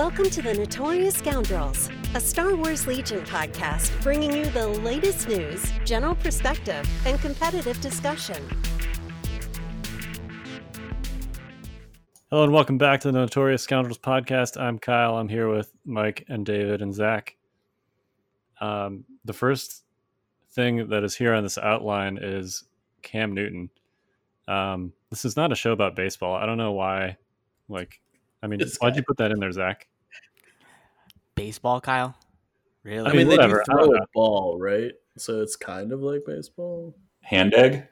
Welcome to the Notorious Scoundrels, a Star Wars Legion podcast bringing you the latest news, general perspective, and competitive discussion. Hello and welcome back to the Notorious Scoundrels podcast. I'm Kyle. I'm here with Mike and David and Zach. Um, the first thing that is here on this outline is Cam Newton. Um, this is not a show about baseball. I don't know why. Like, I mean, This why'd guy. you put that in there, Zach? Baseball, Kyle? Really? I I mean, mean, they whatever. do throw a ball, right? So it's kind of like baseball. Hand egg?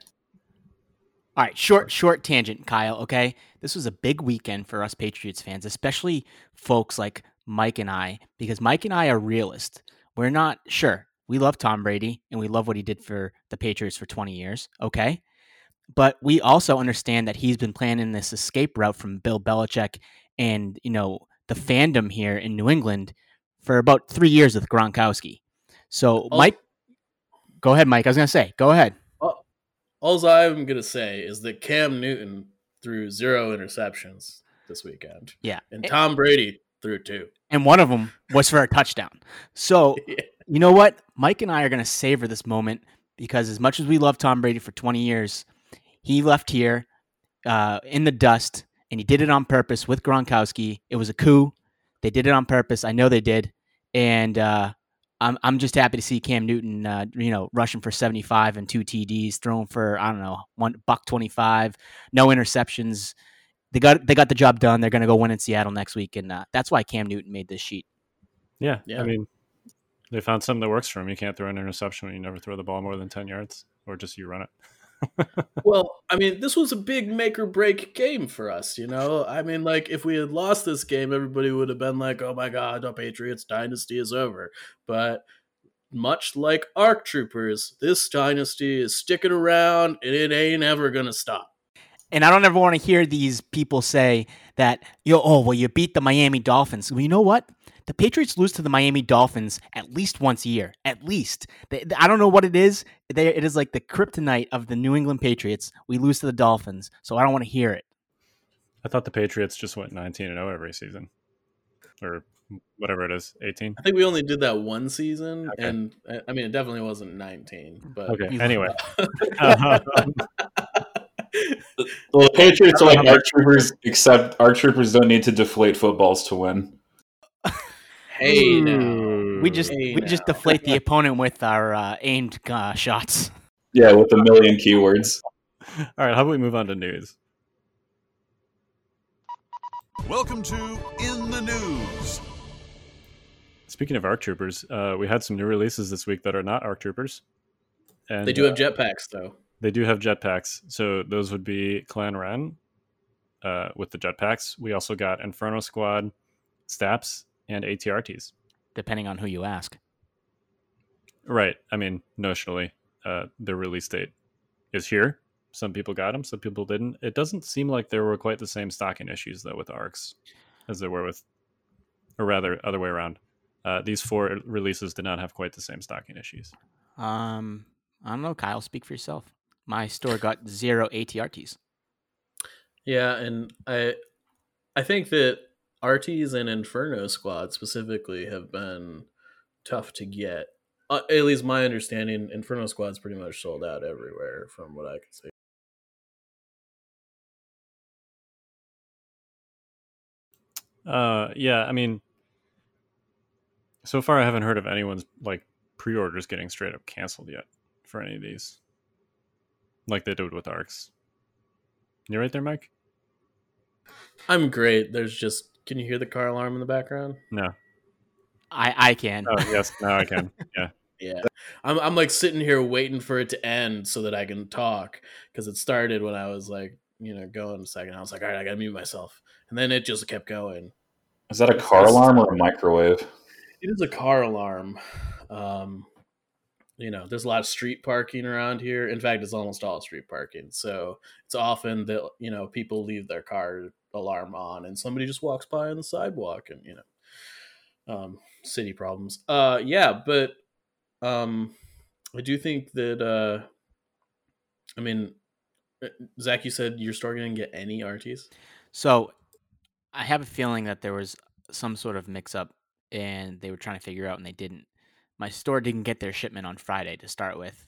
All right, short short tangent, Kyle, okay? This was a big weekend for us Patriots fans, especially folks like Mike and I, because Mike and I are realists. We're not sure. We love Tom Brady and we love what he did for the Patriots for 20 years, okay? But we also understand that he's been planning this escape route from Bill Belichick and, you know, the fandom here in New England for about 3 years with Gronkowski. So, Oh. Mike Go ahead, Mike. I was going to say, go ahead. All I'm gonna say is that Cam Newton threw zero interceptions this weekend, Yeah. and Tom Brady threw two. and one of them was for a touchdown. So, Yeah. you know what? Mike and I are going to savor this moment because, as much as we love Tom Brady for 20 years, he left here uh, in the dust and he did it on purpose with Gronkowski. It was a coup. They did it on purpose. I know they did. And uh, I'm, I'm just happy to see Cam Newton, uh, you know, rushing for 75 and two TDs, throwing for, I don't know, one buck 25, no interceptions. They got they got the job done. They're going to go win in Seattle next week, and uh, that's why Cam Newton made this sheet. Yeah, Yeah. I mean, they found something that works for him. You can't throw an interception when you never throw the ball more than ten yards, or just you run it. Well, I mean, this was a big make or break game for us, you know? I mean, like, if we had lost this game, everybody would have been like, oh my God, the Patriots dynasty is over. But much like ARC Troopers, this dynasty is sticking around and it ain't ever gonna stop. And I don't ever want to hear these people say that, yo, oh, well, you beat the Miami Dolphins. Well, you know what? The Patriots lose to the Miami Dolphins at least once a year. At least. They, I don't know what it is. They, it is like the kryptonite of the New England Patriots. We lose to the Dolphins, so I don't want to hear it. I thought the Patriots just went nineteen and zero every season, or whatever it is, eighteen. I think we only did that one season, Okay. and I- I mean, it definitely wasn't 19, but Okay. You- Anyway, Well, the Patriots are like ARC troopers, except ARC troopers don't need to deflate footballs to win. Hey, now. We just Hey, we just deflate the opponent with our uh, aimed uh, shots. Yeah, with a million keywords. all right. How about we move on to news? Welcome to In the News. Speaking of ARC Troopers, uh, we had some new releases this week that are not ARC Troopers, and They do have uh, jetpacks, though. They do have jetpacks. So those would be Clan Wren uh, with the jetpacks. We also got Inferno Squad, Staps, and ATRTs. Depending on who you ask. Right. I mean, notionally, uh, the release date is here. Some people got them, some people didn't. It doesn't seem like there were quite the same stocking issues though with ARCs as there were with, or rather, other way around. Uh, these four releases did not have quite the same stocking issues. Um, I don't know, Kyle. Speak for yourself. My store got zero ATRTs. Yeah, and I I think that RTs and Inferno Squad specifically have been tough to get. Uh, at least my understanding, Inferno Squad's pretty much sold out everywhere, from what I can see. Uh, yeah, I mean, so far I haven't heard of anyone's like pre-orders getting straight up canceled yet for any of these, like they did with Arcs. You right there, Mike? I'm great. There's just can you hear the car alarm in the background? No. I I can. Oh yes, now I can. Yeah. Yeah, I'm I'm like sitting here waiting for it to end so that I can talk because it started when I was like you know going a second. I was like, all right, I gotta mute myself, and then it just kept going. Is that a car alarm or a microwave? It is a car alarm. Um, you know, there's a lot of street parking around here. In fact, it's almost all street parking. So it's often that you know people leave their car alarm on, and somebody just walks by on the sidewalk, and you know, um, city problems. Uh, yeah, but um, I do think that. Uh, I mean, uh, Zach, you said your store didn't get any RTs. So I have a feeling that there was some sort of mix up and they were trying to figure out and they didn't. My store didn't get their shipment on Friday to start with.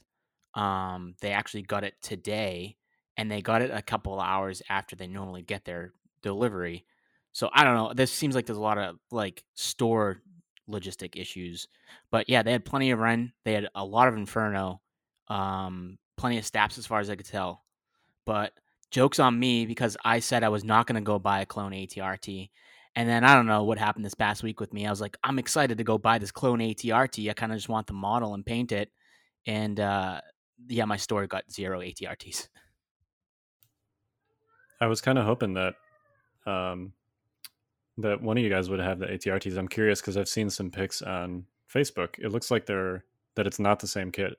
Um, they actually got it today and they got it a couple hours after they normally get their delivery. So I don't know. This seems like there's a lot of like store logistic issues. But yeah, they had plenty of Wren. They had a lot of Inferno. Um, plenty of Staps as far as I could tell. But jokes on me because I said I was not going to go buy a clone ATRT. And then I don't know what happened this past week with me. I was like, I'm excited to go buy this clone ATRT. I kind of just want the model and paint it. And uh, yeah, my store got zero ATRTs. I was kind of hoping that um, that one of you guys would have the ATRTs. I'm curious because I've seen some pics on Facebook. It looks like they're that it's not the same kit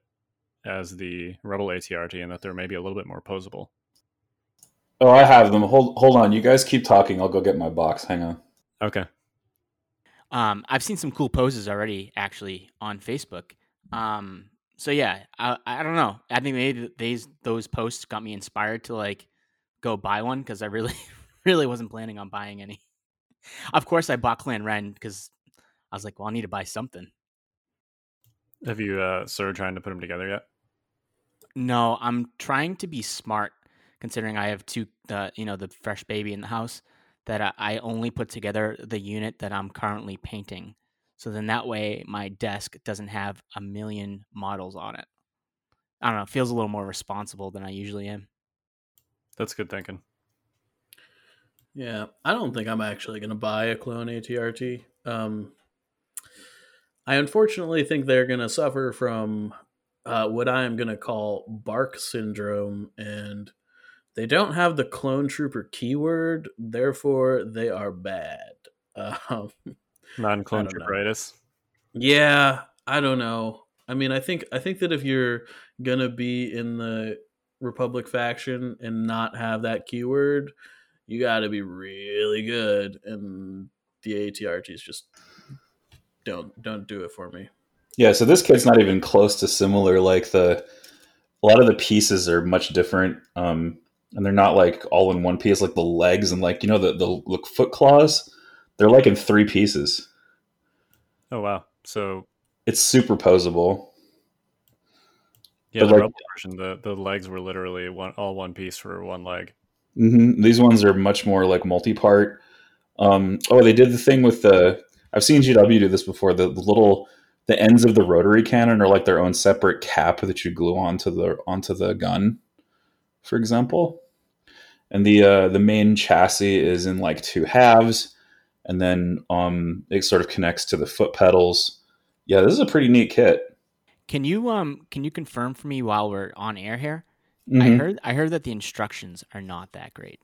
as the Rebel ATRT, and that they're maybe a little bit more posable. Oh, I have them. Hold hold on. You guys keep talking. I'll go get my box. Hang on. Okay. Um, I've seen some cool poses already, actually, on Facebook. Um, so yeah, I, I don't know. I think maybe these those posts got me inspired to like go buy one because I really really wasn't planning on buying any. Of course, I bought Clan Wren because I was like, well, I need to buy something. Have you uh, started trying to put them together yet? No, I'm trying to be smart, considering I have two, uh, you know, the fresh baby in the house. That I, I only put together the unit that I'm currently painting, so then that way my desk doesn't have a million models on it. I don't know. It feels a little more responsible than I usually am. That's good thinking. Yeah, I don't think I'm actually going to buy a clone ATRT. Um, I unfortunately think they're going to suffer from uh, what I am going to call BARC syndrome, and they don't have the clone trooper keyword, therefore they are bad. Um, Non-clone I trooperitis. yeah, I don't know. I mean, I think I think that if you're gonna be in the Republic faction and not have that keyword, you got to be really good, and the ATRTs just don't don't do it for me. Yeah, so this kit's not even close to similar. Like the a lot of the pieces are much different, um, and they're not like all in one piece. Like the legs and like you know the the, the foot claws, they're like in three pieces. Oh wow. So It's superposable. yeah, But, the like- Rebel version, the the legs were literally one all one piece for one leg. Hmm These ones are much more like multi-part. Um, oh, they did the thing with the. I've seen GW do this before. The, the little the ends of the rotary cannon are like their own separate cap that you glue onto the onto the gun, for example. And the uh, the main chassis is in like two halves, and then um, it sort of connects to the foot pedals. Yeah, this is a pretty neat kit. Can you um can you confirm for me while we're on air here? I Mhm. heard I heard that the instructions are not that great.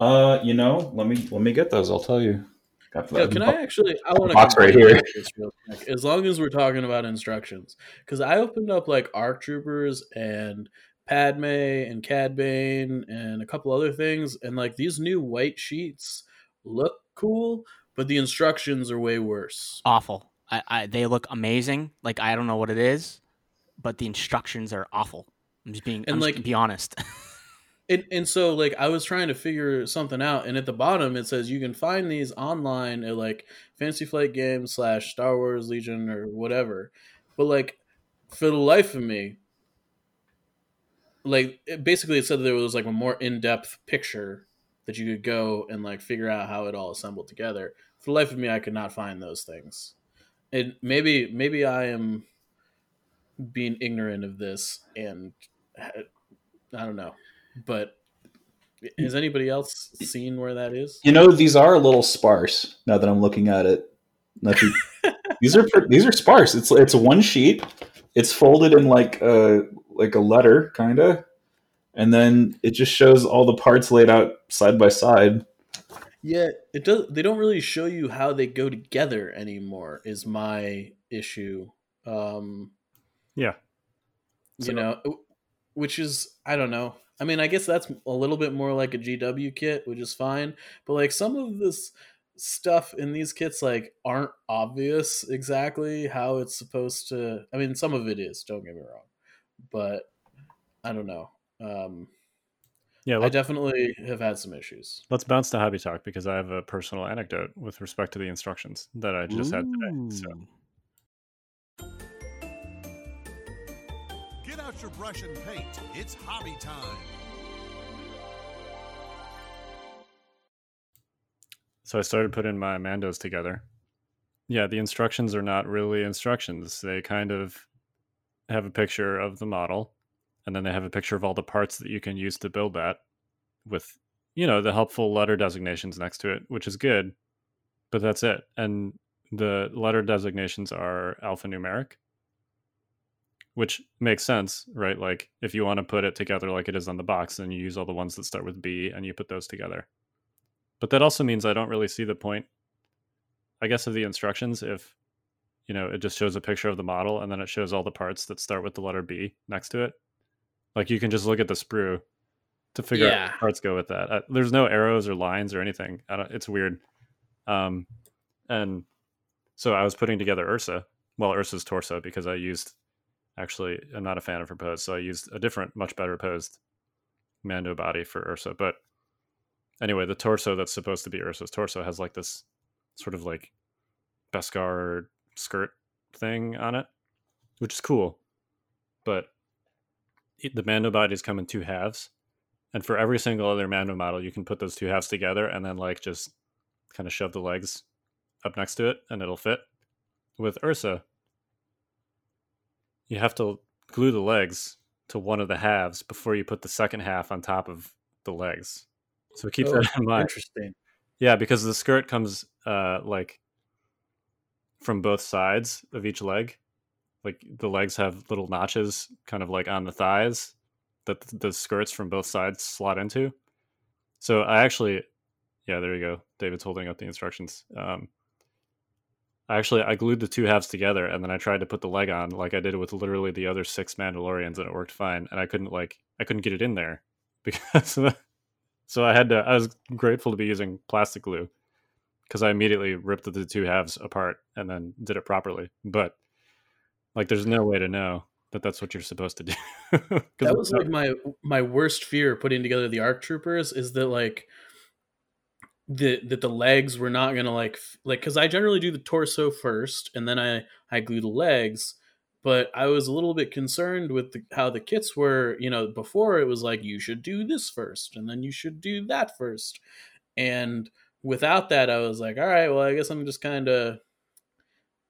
Uh, you know, let me let me get those. I'll tell you. Got Yeah, can I actually? I want to Box right here. as long as we're talking about instructions, because I opened up like ARC Troopers and Padme and Cad Bane and a couple other things, and like these new white sheets look cool, but the instructions are way worse. Awful. I, I they look amazing. Like I don't know what it is, but the instructions are awful. I'm just being And, I'm like- be honest. And and so like I was trying to figure something out, and at the bottom it says you can find these online at like Fantasy Flight Games slash Star Wars Legion or whatever. But like for the life of me, like it, basically it said that there was like a more in depth picture that you could go and like figure out how it all assembled together. For the life of me, I could not find those things. And maybe maybe I am being ignorant of this, and I don't know but has anybody else seen where that is? You know, these are a little sparse now that I'm looking at it. Not these are these are sparse. It's it's one sheet. It's folded in like a like a letter, kind of, and then it just shows all the parts laid out side by side. Yeah, it does. They don't really show you how they go together anymore. Is my issue. Um, Yeah. you So- know, which is I don't know. I mean, I guess that's a little bit more like a GW kit, which is fine. But like some of this stuff in these kits like aren't obvious exactly how it's supposed to. I mean, some of it is. Don't get me wrong, but I don't know. Um, Yeah, I definitely have had some issues. let's bounce to hobby talk because I have a personal anecdote with respect to the instructions that I just had today. So brush and paint. It's hobby time. so I started putting my Mandos together. Yeah, the instructions are not really instructions. They kind of have a picture of the model, and then they have a picture of all the parts that you can use to build that with, you know, the helpful letter designations next to it, which is good. But that's it. And the letter designations are alphanumeric, which makes sense, right? Like if you want to put it together like it is on the box, then you use all the ones that start with B and you put those together. But that also means I don't really see the point, I guess, of the instructions if, you know, it just shows a picture of the model and then it shows all the parts that start with the letter B next to it. Like you can just look at the sprue to figure out Yeah. what parts go with that. Uh, there's no arrows or lines or anything. I don't, it's weird. Um, and so I was putting together Ursa, well, Ursa's torso because I used actually I'm not a fan of her pose, so I used a different, much better posed Mando body for Ursa. But anyway, the torso that's supposed to be Ursa's torso has like this sort of like Beskar skirt thing on it, which is cool. But it- the Mando bodies come in two halves, and for every single other Mando model, you can put those two halves together and then like just kind of shove the legs up next to it, and it'll fit. With Ursa, you have to glue the legs to one of the halves before you put the second half on top of the legs. So keep Oh, that in mind. Interesting. Yeah, because the skirt comes uh like from both sides of each leg. Like the legs have little notches kind of like on the thighs that the skirts from both sides slot into. So I actually yeah, there you go. David's holding up the instructions. Um actually I glued the two halves together and then I tried to put the leg on like I did with literally the other six Mandalorians and it worked fine and I couldn't like I couldn't get it in there because so I had to I was grateful to be using plastic glue because I immediately ripped the two halves apart and then did it properly. But like there's no way to know that that's what you're supposed to do. That was like my my worst fear putting together the ARC troopers is that like the that the legs were not gonna like like because I generally do the torso first and then I I glue the legs, but I was a little bit concerned with the, how the kits were. You know, before it was like you should do this first and then you should do that first, and without that I was like, all right, well I guess I'm just kind of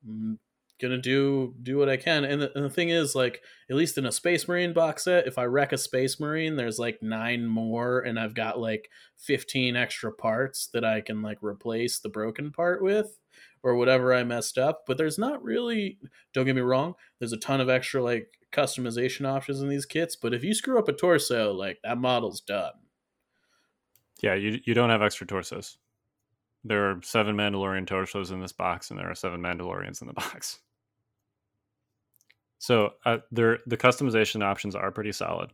mm, gonna do do what I can. And the, and the thing is, like, at least in a Space Marine box set, if I wreck a Space Marine, there's like nine more, and I've got like 15 extra parts that I can like replace the broken part with or whatever I messed up. But there's not really, don't get me wrong, there's a ton of extra like customization options in these kits. But if you screw up a torso, like that model's done. yeah, you you don't have extra torsos. There are seven Mandalorian torsos in this box, and there are seven Mandalorians in the box. So uh, the customization options are pretty solid.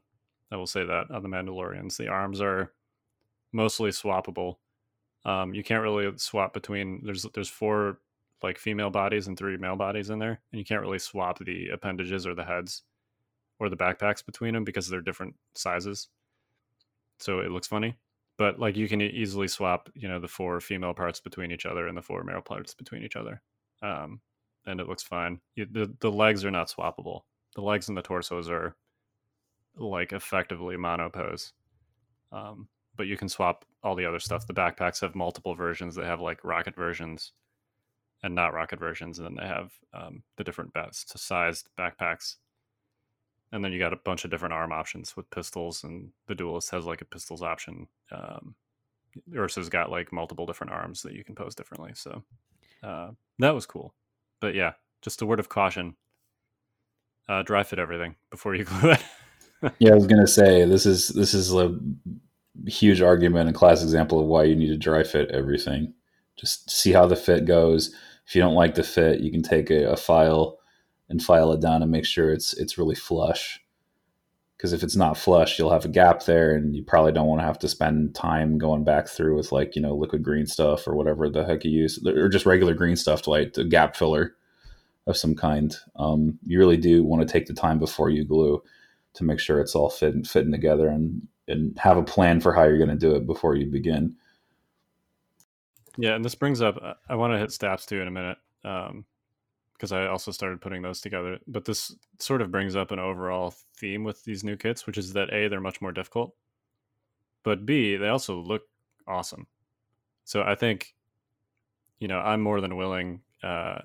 I will say that on the Mandalorians, the arms are mostly swappable. Um, you can't really swap between. There's there's four like female bodies and three male bodies in there, and you can't really swap the appendages or the heads or the backpacks between them because they're different sizes. So it looks funny but like you can easily swap you know the four female parts between each other and the four male parts between each other um, and it looks fine. The, the legs are not swappable. The legs and the torsos are like effectively monopose. Um, but you can swap all the other stuff. The backpacks have multiple versions. They have like rocket versions and not rocket versions and then they have um, the different best sized backpacks. And then you got a bunch of different arm options with pistols and the duelist has like a pistols option um ursa's got like multiple different arms that you can pose differently. So uh that was cool but yeah just a word of caution uh dry fit everything before you glue it Yeah, I was gonna say this is this is a huge argument and class example of why you need to dry fit everything. Just see how the fit goes. If you don't like the fit, you can take a, a file and file it down and make sure it's it's really flush. Because if it's not flush, you'll have a gap there, and you probably don't want to have to spend time going back through with like you know liquid green stuff or whatever the heck you use, or just regular green stuff to like a gap filler of some kind. Um, you really do want to take the time before you glue to make sure it's all fit and fitting together and and have a plan for how you're going to do it before you begin. Yeah, and this brings up. uh, I want to hit staps too in a minute, um, because I also started putting those together. But this sort of brings up an overall theme with these new kits, which is that a they're much more difficult, but b they also look awesome. So I think, you know, I'm more than willing, uh,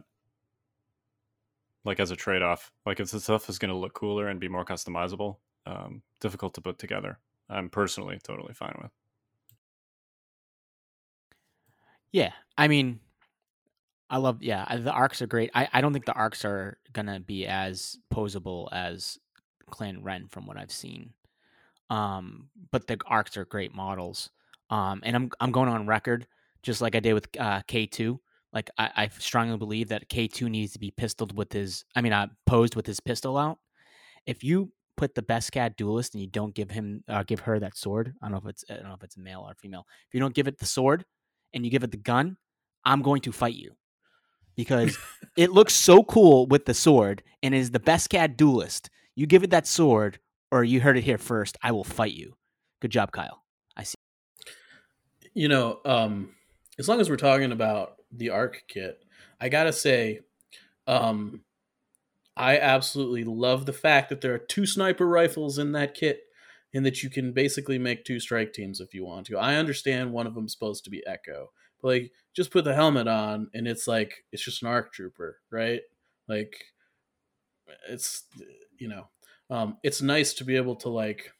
like as a trade off, like if the stuff is going to look cooler and be more customizable, um, difficult to put together. I'm personally totally fine with. Yeah, I mean, I love. Yeah, the arcs are great. I, I don't think the arcs are gonna be as posable as Clan Wren from what I've seen. Um, but the arcs are great models. Um, and I'm I'm going on record, just like I did with uh, K2. Like I, I strongly believe that K2 needs to be pistoled with his. I mean, uh, posed with his pistol out. If you put the Beskad duelist and you don't give him, uh, give her that sword. I don't know if it's I don't know if it's male or female. If you don't give it the sword and you give it the gun, I'm going to fight you because it looks so cool with the sword and is the Beskad duelist. You give it that sword, or you heard it here first. I will fight you. Good job, Kyle. I see. You know, um, as long as we're talking about the Arc kit, I gotta say, um, I absolutely love the fact that there are two sniper rifles in that kit, and that you can basically make two strike teams if you want to. I understand one of them's supposed to be Echo, like, just put the helmet on, and it's like it's just an Arc Trooper, right? Like, it's you know, um, it's nice to be able to like,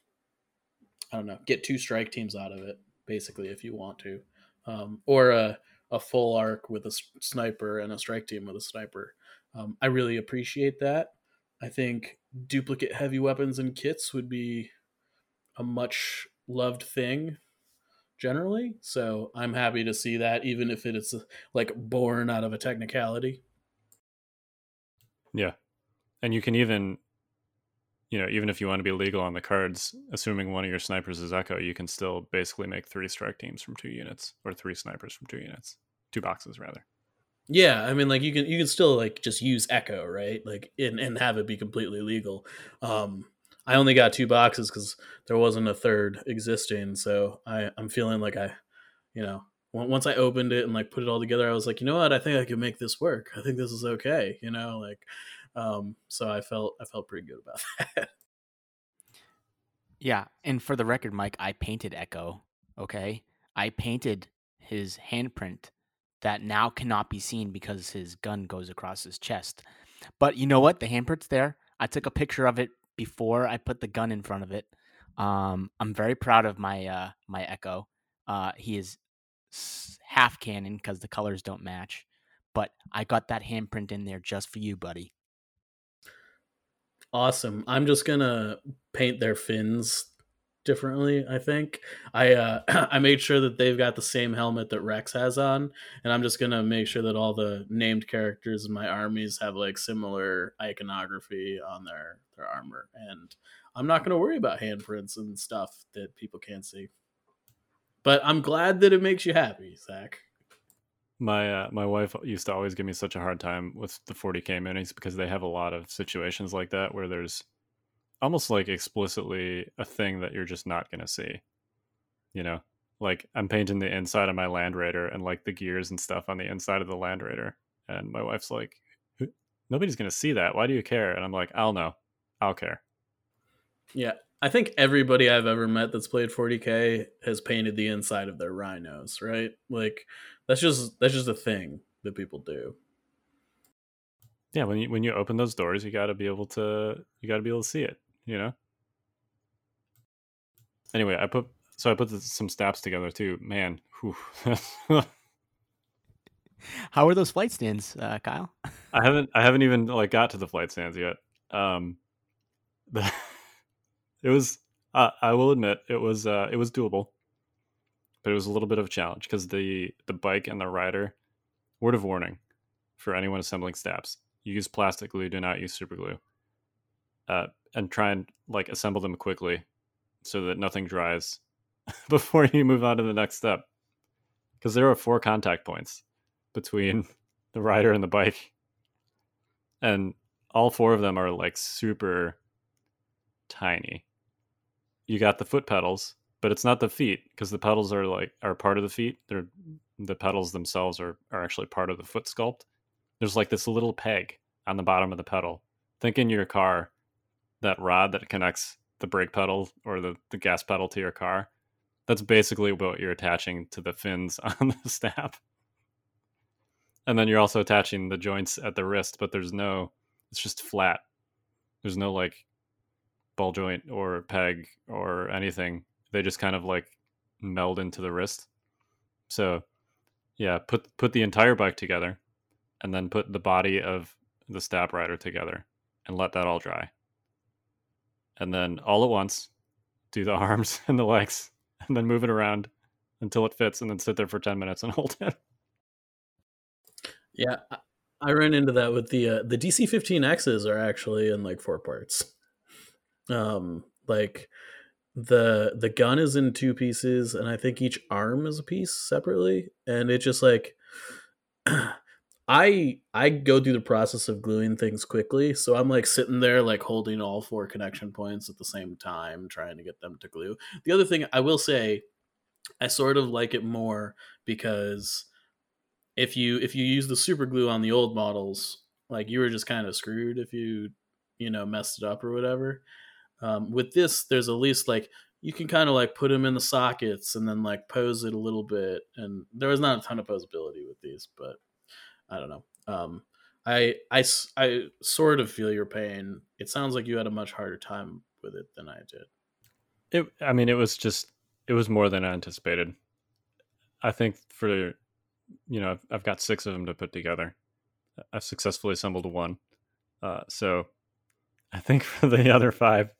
I don't know, get two strike teams out of it basically if you want to. Um, or a, a full arc with a sniper and a strike team with a sniper. Um, i really appreciate that. I think duplicate heavy weapons and kits would be a much loved thing generally so i'm happy to see that even if it is like born out of a technicality Yeah. And you can even, you know, even if you want to be legal on the cards, assuming one of your snipers is Echo, you can still basically make three strike teams from two units or three snipers from two units, two boxes rather. Yeah, I mean, like you can you can still like just use Echo, right? Like and and have it be completely legal. Um, I only got two boxes because there wasn't a third existing, so I I'm feeling like I, you know, once I opened it and like put it all together, I was like, you know what, I think I can make this work. I think this is okay, you know, like, um, so I felt I felt pretty good about that. Yeah, and for the record, Mike, I painted Echo. Okay, I painted his handprint that now cannot be seen because his gun goes across his chest. But you know what? The handprint's there. I took a picture of it before I put the gun in front of it. Um, I'm very proud of my uh, my Echo. Uh, he is half cannon because the colors don't match. But I got that handprint in there just for you, buddy. Awesome. I'm just gonna paint their fins differently. I think I uh, I made sure that they've got the same helmet that Rex has on, and I'm just gonna make sure that all the named characters in my armies have like similar iconography on their their armor, and I'm not gonna worry about handprints and stuff that people can't see. But I'm glad that it makes you happy, Zach. My uh, my wife used to always give me such a hard time with the 40k minis because they have a lot of situations like that where there's almost like explicitly a thing that you're just not going to see. You know, like I'm painting the inside of my Land Raider and like the gears and stuff on the inside of the Land Raider, and my wife's like, "Nobody's going to see that. Why do you care?" And I'm like, "I'll know. I'll care." Yeah, I think everybody I've ever met that's played 40k has painted the inside of their rhinos, right? Like that's just that's just a thing that people do. Yeah, when you when you open those doors, you got to be able to you got to be able to see it. You know. Anyway, I put so I put the, some staps together too. Man. How are those flight stands, uh, Kyle? I haven't I haven't even like got to the flight stands yet. Um, the, it was uh, I will admit it was uh, it was doable, but it was a little bit of a challenge because the the bike and the rider. Word of warning for anyone assembling staps: use plastic glue, do not use super glue, uh, and try and like assemble them quickly so that nothing dries before you move on to the next step. Because there are four contact points between the rider and the bike and all four of them are like super tiny you got the foot pedals, but it's not the feet because the pedals are like are part of the feet. They're the pedals themselves are are actually part of the foot sculpt. There's like this little peg on the bottom of the pedal. Think in your car, that rod that connects the brake pedal or the, the gas pedal to your car. That's basically what you're attaching to the fins on the stap. And then you're also attaching the joints at the wrist, but there's no, it's just flat. There's no like ball joint or peg or anything. They just kind of like meld into the wrist. So, yeah, put put the entire bike together and then put the body of the stap rider together and let that all dry. And then all at once, do the arms and the legs and then move it around until it fits and then sit there for 10 minutes and hold it. Yeah, I- ran into that with the uh, the DC 15Xs are actually in like four parts. Um, like the the gun is in two pieces, and I think each arm is a piece separately, and it just like I I go through the process of gluing things quickly, so I'm like sitting there like holding all four connection points at the same time, trying to get them to glue. The other thing I will say, I sort of like it more because if you if you use the super glue on the old models, like you were just kind of screwed if you you know messed it up or whatever. Um, with this, there's at least like you can kind of like put them in the sockets and then like pose it a little bit, and there was not a ton of posability with these, but I don't know. Um, I, I I sort of feel your pain. It sounds like you had a much harder time with it than I did. It, I mean, it was just, it was more than I anticipated. I think for, you know, I've, I've got six of them to put together. I've successfully assembled one. Uh, so I think for the other five,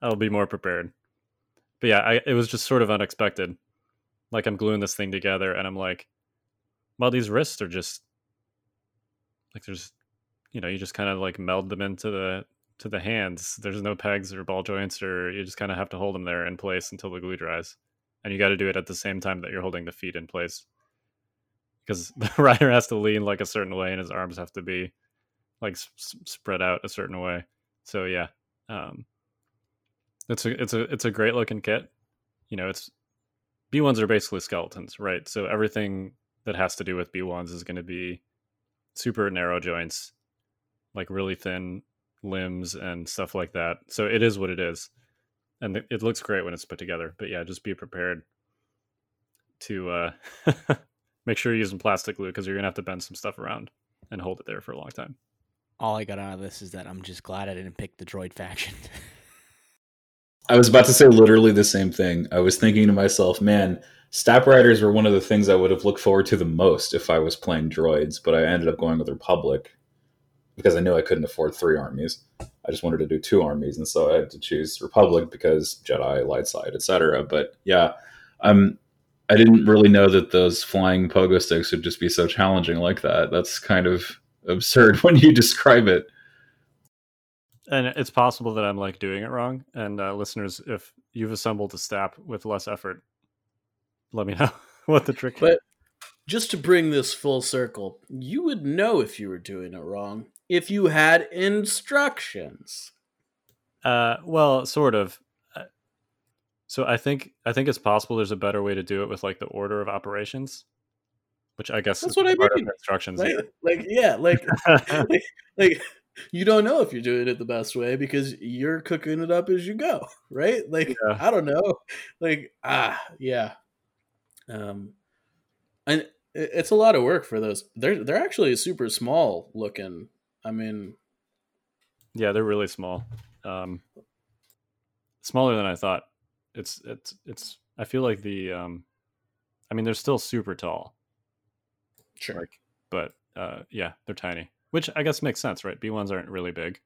I'll be more prepared. But yeah, I, it was just sort of unexpected. Like I'm gluing this thing together and I'm like, well, these wrists are just like there's, you know, you just kind of like meld them into the to the hands. There's no pegs or ball joints, or you just kind of have to hold them there in place until the glue dries. And you got to do it at the same time that you're holding the feet in place, because the rider has to lean like a certain way, and his arms have to be like s- spread out a certain way. So yeah, um, it's a it's a it's a great looking kit. You know, it's B ones are basically skeletons, right? So everything that has to do with B ones is going to be super narrow joints, like really thin limbs and stuff like that. So it is what it is, and it- it looks great when it's put together. But yeah, just be prepared to uh, make sure you're using plastic glue because you're gonna have to bend some stuff around and hold it there for a long time. All I got out of this is that I'm just glad I didn't pick the droid faction. I was about to say literally the same thing. I was thinking to myself, man, Stap Riders were one of the things I would have looked forward to the most if I was playing droids, but I ended up going with Republic because I knew I couldn't afford three armies. I just wanted to do two armies, and so I had to choose Republic because Jedi, light side, etc. But yeah, um, I didn't really know that those flying pogo sticks would just be so challenging like that. That's kind of absurd when you describe it. And it's possible that I'm like doing it wrong. And uh, listeners, if you've assembled a stap with less effort, let me know what the trick. Is. But just to bring this full circle, you would know if you were doing it wrong if you had instructions. Uh, well, sort of. Uh, So I think I think it's possible there's a better way to do it with like the order of operations, which I guess That's is what I mean. instructions. Like, like yeah, like yeah. like you don't know if you're doing it the best way because you're cooking it up as you go, right? Like Yeah. I don't know, like ah yeah, um, and it's a lot of work for those. They're they're actually super small looking. I mean, yeah, they're really small. Um, smaller than I thought. It's it's it's. I feel like the. Um, I mean, they're still super tall, sure. like, but uh, yeah, they're tiny, which I guess makes sense, right? B ones aren't really big,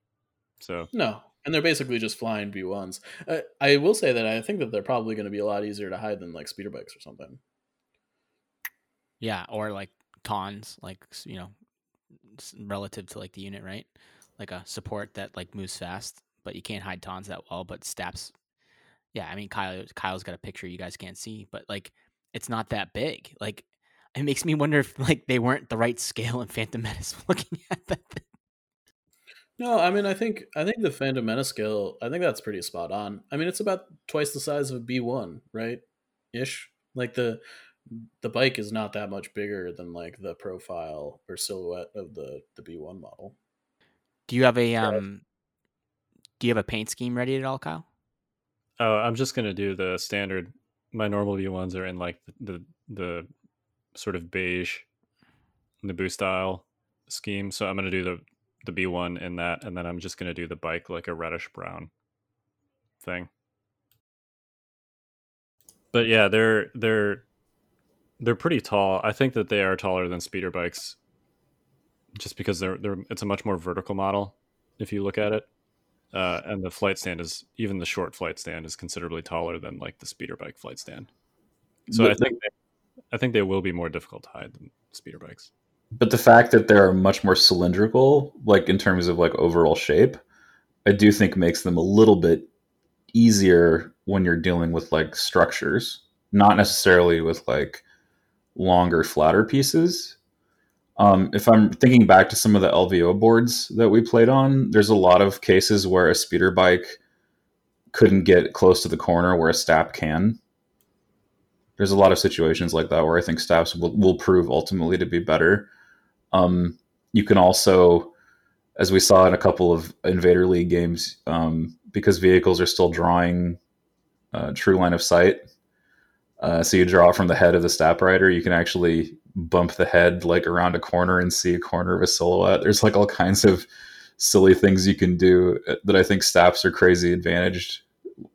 so No, and they're basically just flying B ones. Uh, I will say that I think that they're probably going to be a lot easier to hide than like speeder bikes or something. yeah, or like cons, like you know, relative to like the unit, right? Like a support that like moves fast, but you can't hide tons that well. But Staps, yeah, I mean Kyle, Kyle's got a picture you guys can't see, but like it's not that big. Like it makes me wonder if like they weren't the right scale in Phantom Menace looking at that. Thing. No, I mean, I think I think the Phantom Menace scale, I think that's pretty spot on. I mean, it's about twice the size of a B one, right? Ish. Like the the bike is not that much bigger than like the profile or silhouette of the the B one model. Do you have a um? Do you have a paint scheme ready at all, Kyle? Oh, I'm just gonna do the standard. My normal B ones are in like the the, the sort of beige Naboo style scheme. So I'm gonna do the the B one in that, and then I'm just gonna do the bike like a reddish brown thing. But yeah, they're they're they're pretty tall. I think that they are taller than speeder bikes, just because they're they're it's a much more vertical model if you look at it. Uh, and the flight stand is even the short flight stand is considerably taller than like the speeder bike flight stand. So But- I think they, I think they will be more difficult to hide than speeder bikes. But the fact that they're much more cylindrical, like in terms of like overall shape, I do think makes them a little bit easier when you're dealing with like structures, not necessarily with like longer, flatter pieces. Um, if I'm thinking back to some of the LVO boards that we played on, there's a lot of cases where a speeder bike couldn't get close to the corner where a stap can. There's a lot of situations like that where I think staps will, will prove ultimately to be better. Um, you can also, as we saw in a couple of Invader League games, um, because vehicles are still drawing uh, true line of sight. Uh, so you draw from the head of the stap rider, you can actually bump the head like around a corner and see a corner of a silhouette. There's like all kinds of silly things you can do uh, that I think staps are crazy advantaged,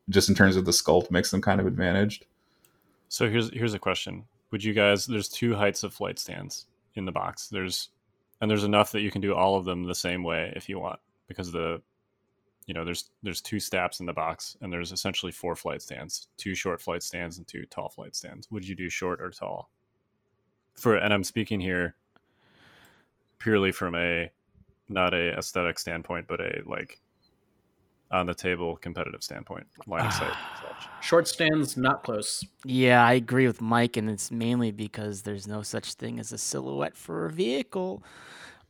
just in terms of the sculpt makes them kind of advantaged. So here's here's a question: Would you guys? There's two heights of flight stands in the box. There's and there's enough that you can do all of them the same way if you want, because the you know there's there's two steps in the box and there's essentially four flight stands, two short flight stands and two tall flight stands. Would you do short or tall? For and I'm speaking here purely from a not a aesthetic standpoint, but a like on the table competitive standpoint, line of sight. Short stands not close. Yeah, I agree with Mike, and it's mainly because there's no such thing as a silhouette for a vehicle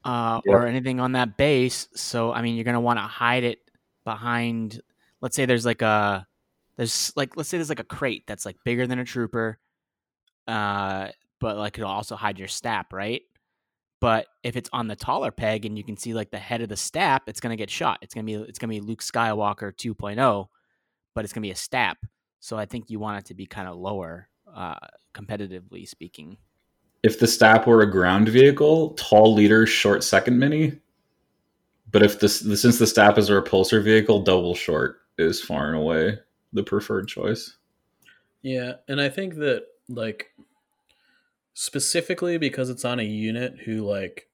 uh, or anything on that base. So, I mean, you're gonna want to hide it behind. Let's say there's like a there's like let's say there's like a crate that's like bigger than a trooper, uh, but like it'll also hide your stap, right? But if it's on the taller peg and you can see like the head of the stap, it's gonna get shot. It's gonna be it's gonna be Luke Skywalker 2.0, but it's gonna be a stap. So I think you want it to be kind of lower, uh, competitively speaking. if the Stap were a ground vehicle, tall leader, short second mini. But if this, the, since the Stap is a repulsor vehicle, double short is far and away the preferred choice. Yeah, and I think that like specifically because it's on a unit who like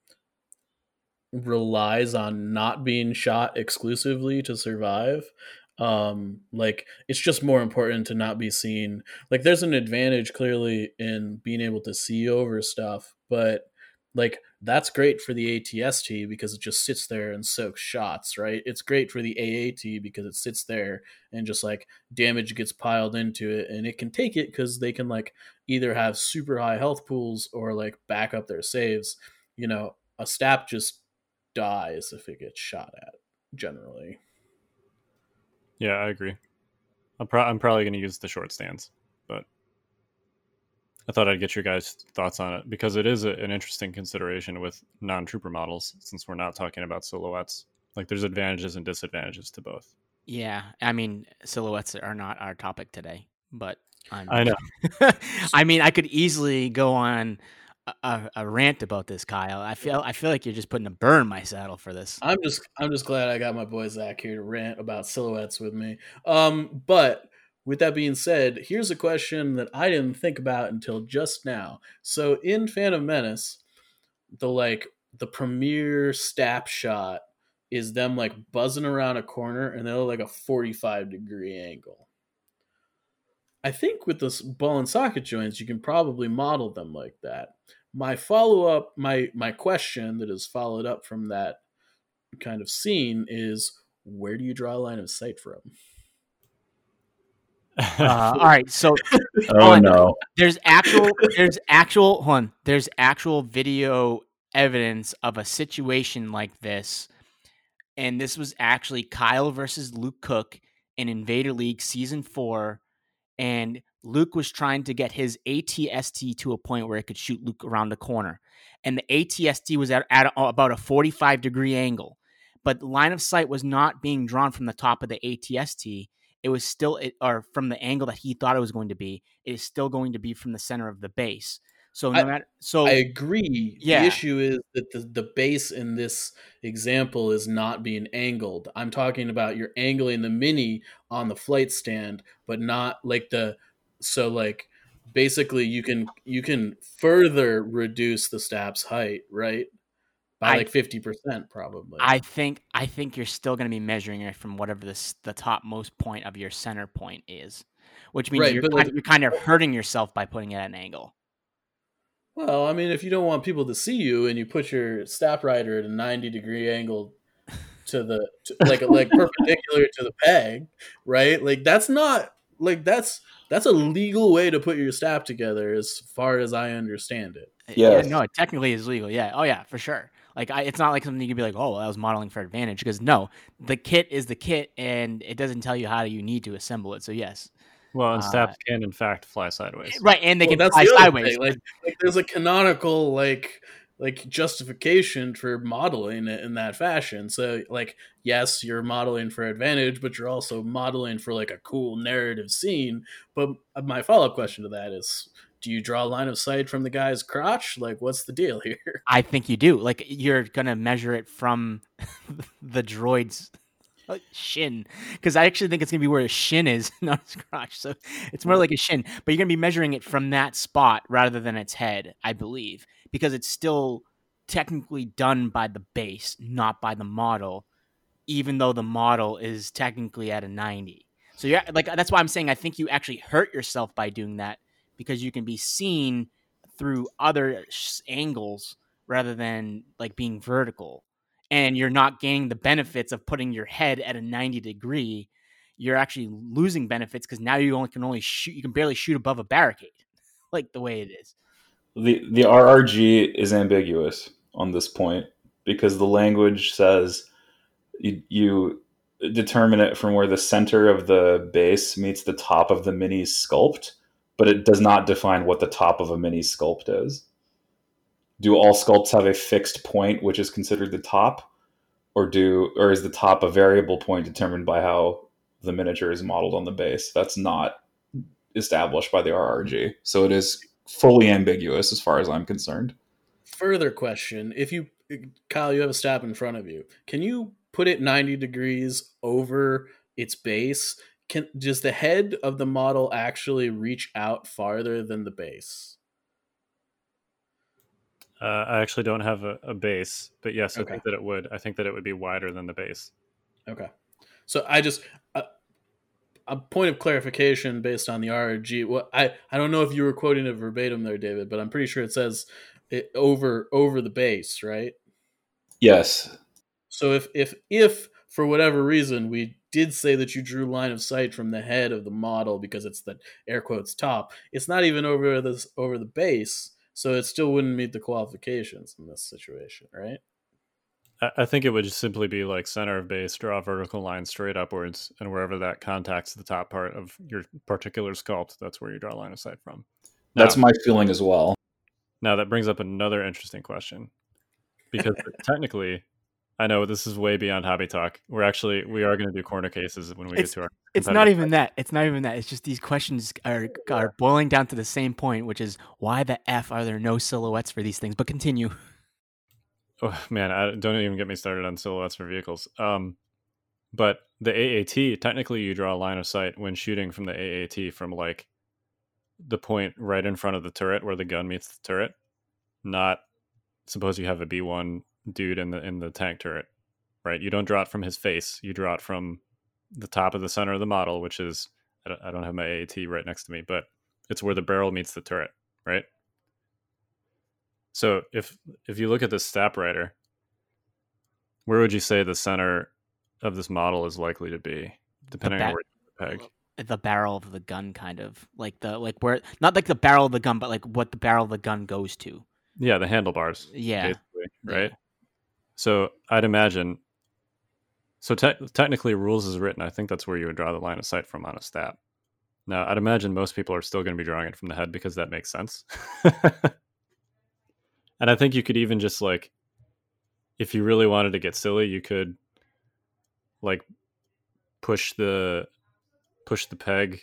relies on not being shot exclusively to survive um like it's just more important to not be seen like there's an advantage clearly in being able to see over stuff but like that's great for the ATST because it just sits there and soaks shots, right? It's great for the AAT because it sits there and just like damage gets piled into it and it can take it because they can like either have super high health pools or like back up their saves. You know, a stap just dies if it gets shot at generally. Yeah, I agree. I'm, pro- I'm probably going to use the short stands, but I thought I'd get your guys' thoughts on it because it is a, an interesting consideration with non-trooper models since we're not talking about silhouettes. Like, there's advantages and disadvantages to both. Yeah, I mean, silhouettes are not our topic today, but I'm, I know. I mean, I could easily go on a, a, a rant about this, Kyle. I feel I feel like you're just putting a burn in my saddle for this. I'm just I'm just glad I got my boy Zach here to rant about silhouettes with me. Um, but with that being said, here's a question that I didn't think about until just now. So in Phantom Menace, the like the premiere stap shot is them like buzzing around a corner and they're like a 45 degree angle. I think with this ball and socket joints, you can probably model them like that. My follow up, my my question that is followed up from that kind of scene is where do you draw a line of sight from? Uh, all right, so Oh On. no! there's actual there's actual hold on, there's actual video evidence of a situation like this and this was actually Kyle versus Luke Cook in Invader League season four, and Luke was trying to get his ATST to a point where it could shoot Luke around the corner, and the ATST was at, at about a 45 degree angle, but line of sight was not being drawn from the top of the ATST. It was still, or from the angle that he thought it was going to be. It is still going to be from the center of the base. So no I- matter, so I agree. Yeah. The issue is that the, the base in this example is not being angled. I'm talking about you're angling the mini on the flight stand, but not like the so like basically you can you can further reduce the stap's height, right? By I- like fifty percent probably. I think I think you're still going to be measuring it from whatever this the topmost point of your center point is, which means Right, you're, kind, like- you're kind of hurting yourself by putting it at an angle. Well, I mean, if you don't want people to see you and you put your stap rider at a 90 degree angle to the to, like like perpendicular to the peg, right? Like that's not like that's that's a legal way to put your stap together as far as I understand it. Yes. no, it technically is legal. Yeah. Oh yeah, for sure. Like I, it's not like something you can be like, oh, well, that was modeling for advantage. Because no, the kit is the kit, and it doesn't tell you how you need to assemble it. So yes, Well, and Uh, can in fact fly sideways. right, and they Well, can fly the sideways. Like, like there's a canonical like like justification for modeling it in that fashion. So like yes, you're modeling for advantage, but you're also modeling for like a cool narrative scene. But my follow-up question to that is do you draw a line of sight from the guy's crotch? Like what's the deal here? I think you do. Like you're gonna measure it from the droid's shin, because I actually think it's gonna be where his shin is, not his crotch. So it's more like a shin, but you're gonna be measuring it from that spot rather than its head, I believe, because it's still technically done by the base, not by the model, even though the model is technically at a 90. So yeah, like that's why I'm saying I think you actually hurt yourself by doing that because you can be seen through other angles rather than like being vertical and you're not gaining the benefits of putting your head at a 90 degree you're actually losing benefits because now you only can only shoot you can barely shoot above a barricade like the way it is the the RRG is ambiguous on this point because the language says you, you determine it from where the center of the base meets the top of the mini sculpt, but it does not define what the top of a mini sculpt is. Do all sculpts have a fixed point which is considered the top, or do or is the top a variable point determined by how the miniature is modeled on the base? That's not established by the RRG, so it is fully ambiguous as far as I'm concerned. Further question, if you Kyle, you have a stap in front of you. Can you put it 90 degrees over its base? Can does the head of the model actually reach out farther than the base? Uh, I actually don't have a, a base, but yes, I Okay. think that it would. I think that it would be wider than the base. Okay. So I just uh, a point of clarification based on the RRG. What I I don't know if you were quoting it verbatim there, David, but I'm pretty sure it says it over over the base, right? Yes, So if if if for whatever reason we did say that you drew line of sight from the head of the model because it's the air quotes top, it's not even over this over the base, so it still wouldn't meet the qualifications in this situation, right? I, I think it would just simply be like center of base, draw a vertical line straight upwards, and wherever that contacts the top part of your particular sculpt, that's where you draw a line of sight from. Now, that's my feeling as well. now that brings up another interesting question, because technically, I know this is way beyond hobby talk. We're actually we are going to do corner cases when we It's- get to our. it's not even that it's not even that it's just these questions are are boiling down to the same point which is why the f are there no silhouettes for these things but continue Oh, man, I, don't even get me started on silhouettes for vehicles. Um, but the AAT, technically, you draw a line of sight when shooting from the AAT from like the point right in front of the turret where the gun meets the turret. Not suppose you have a B one dude in the in the tank turret, right? You don't draw it from his face. You draw it from the top of the center of the model, which is I don't, I don't have my AAT right next to me, but it's where the barrel meets the turret, right? So if if you look at this stap rider, where would you say the center of this model is likely to be, depending on where you peg? the barrel of the gun kind of like the like where not like the barrel of the gun but like what the barrel of the gun goes to Yeah, the handlebars. yeah right. Yeah. So I'd imagine So te- technically, rules is written. I think that's where you would draw the line of sight from on a stap. Now, I'd imagine most people are still going to be drawing it from the head because that makes sense. and I think you could even just like, if you really wanted to get silly, you could like push the push the peg,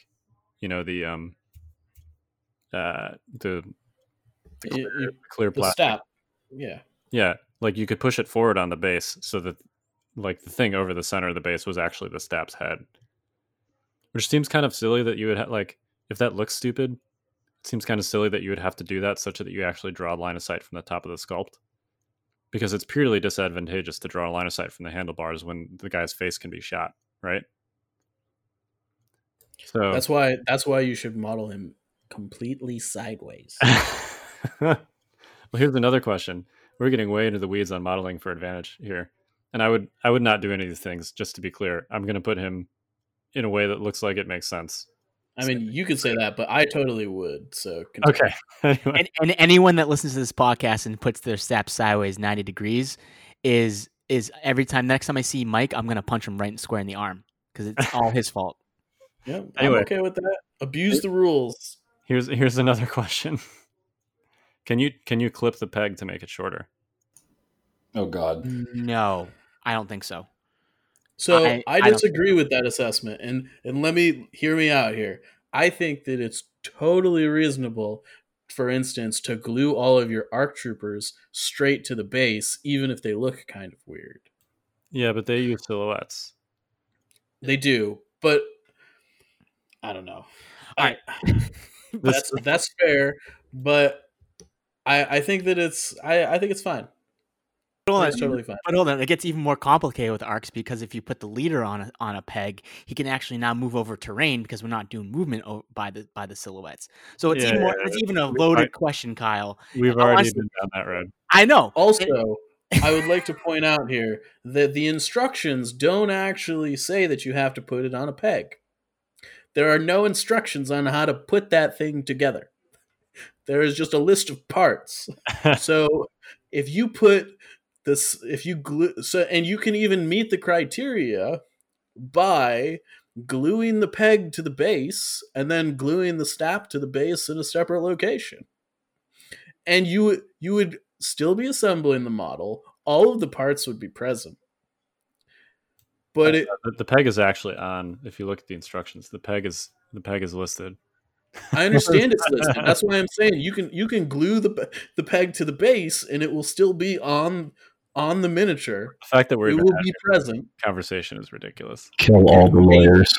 you know the um uh the, the clear, y- clear the plastic. step. Yeah. Yeah, like you could push it forward on the base so that like the thing over the center of the base was actually the stap's head. Which seems kind of silly that you would ha- like if that looks stupid, it seems kind of silly that you would have to do that such that you actually draw a line of sight from the top of the sculpt. Because it's purely disadvantageous to draw a line of sight from the handlebars when the guy's face can be shot, right? So That's why that's why you should model him completely sideways. well, here's another question. We're getting way into the weeds on modeling for advantage here, and I would I would not do any of these things. Just to be clear, I'm going to put him in a way that looks like it makes sense. I mean, you could say that, but I totally would. So continue. Okay. anyway, And, and anyone that listens to this podcast and puts their stap sideways 90 degrees is is every time next time I see Mike, I'm gonna punch him right and square in the arm because it's all his fault. Yeah, I'm okay with that. Abuse the rules. here's here's another question. Can you can you clip the peg to make it shorter? Oh God. No, I don't think so. So I- I, I disagree with that assessment, and and let me hear me out here. I think that it's totally reasonable, for instance, to glue all of your ARC troopers straight to the base, even if they look kind of weird. Yeah, but they use silhouettes. They do, but I don't know. I, that's that's fair, but I I think that it's I I think it's fine. Hold on, It's totally fine. But hold on, it gets even more complicated with arcs because if you put the leader on a, on a peg, he can actually now move over terrain because we're not doing movement by the by the silhouettes. So it's Yeah, even more, yeah, it's even a loaded I- question, Kyle. We've already honestly- been down that road. I know. Also, I would like to point out here that the instructions don't actually say that you have to put it on a peg. There are no instructions on how to put that thing together. There is just a list of parts. so if you put this, if you glue, so and you can even meet the criteria by gluing the peg to the base and then gluing the stap to the base in a separate location and you would you would still be assembling the model. All of the parts would be present, but it, the peg is actually on. If you look at the instructions, the peg is the peg is listed. I understand it's listed. That's why I'm saying you can you can glue the the peg to the base, and it will still be on on the miniature. The fact that we're it will be present, conversation is ridiculous. Kill all the lawyers.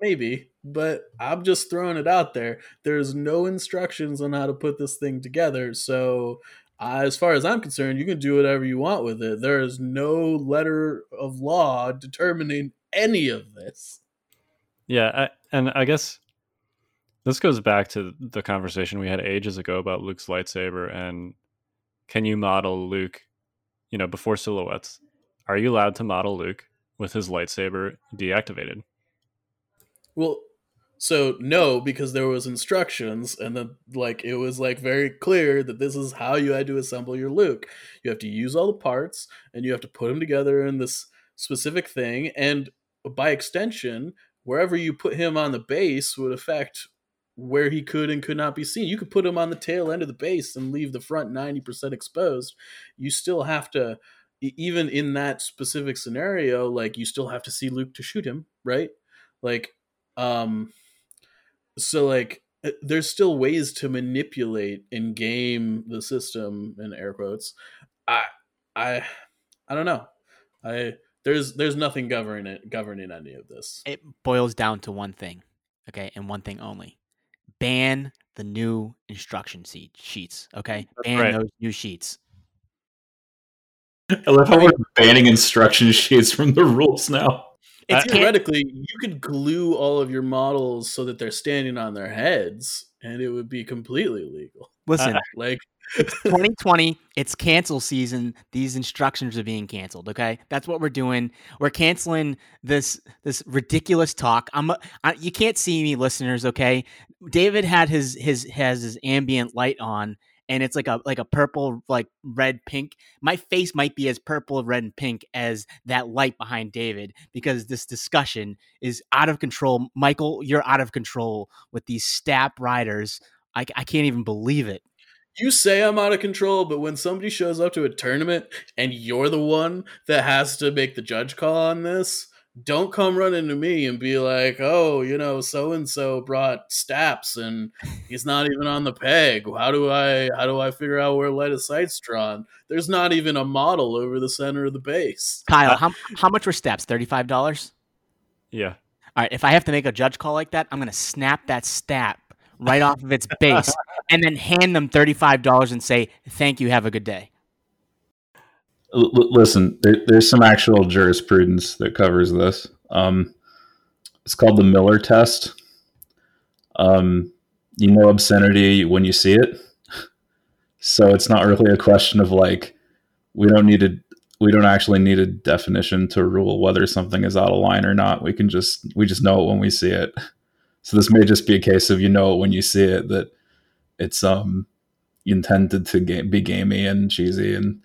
maybe, but I'm just throwing it out there. There's no instructions on how to put this thing together, so. Uh, as far as I'm concerned, you can do whatever you want with it. There is no letter of law determining any of this. Yeah, I, and I guess this goes back to the conversation we had ages ago about Luke's lightsaber and can you model Luke, you know, before silhouettes? Are you allowed to model Luke with his lightsaber deactivated? Well, so no, because there was instructions, and then like it was like very clear that this is how you had to assemble your Luke. You have to use all the parts, and you have to put them together in this specific thing, and by extension, wherever you put him on the base would affect where he could and could not be seen. You could put him on the tail end of the base and leave the front ninety percent exposed. You still have to, even in that specific scenario, like you still have to see Luke to shoot him, right? Like um so like uh, there's still ways to manipulate and game the system in air quotes i i i don't know i there's there's nothing governing it governing any of this It boils down to one thing, okay, and one thing only: ban the new instruction sheet sheets. Okay, That's ban right. those new sheets. I love how we're banning instruction sheets from the rules now. I- it's theoretically you could glue all of your models so that they're standing on their heads and it would be completely legal Listen, like 2020, it's cancel season. These instructions are being canceled. Okay, that's what we're doing. We're canceling this this ridiculous talk. I'm I, you can't see me, listeners. Okay, David had his his has his ambient light on, and it's like a like a purple, like red, pink. My face might be as purple, red, and pink as that light behind David because this discussion is out of control. Michael, you're out of control with these stap riders. I, I can't even believe it. You say I'm out of control, but when somebody shows up to a tournament and you're the one that has to make the judge call on this, don't come running to me and be like, oh, you know, so and so brought staps and he's not even on the peg. How do I how do I figure out where light of sight's drawn? There's not even a model over the center of the base. Kyle, uh, how, how much were staps? Thirty five dollars. Yeah. All right. If I have to make a judge call like that, I'm gonna snap that stap right off of its base and then hand them thirty five dollars and say, "Thank you. Have a good day." L- listen, there, there's some actual jurisprudence that covers this. Um, it's called the Miller test. Um, you know obscenity when you see it, so it's not really a question of like we don't need a we don't actually need a definition to rule whether something is out of line or not. We can just we just know it when we see it. So this may just be a case of you know it when you see it that it's um intended to ga- be gamey and cheesy and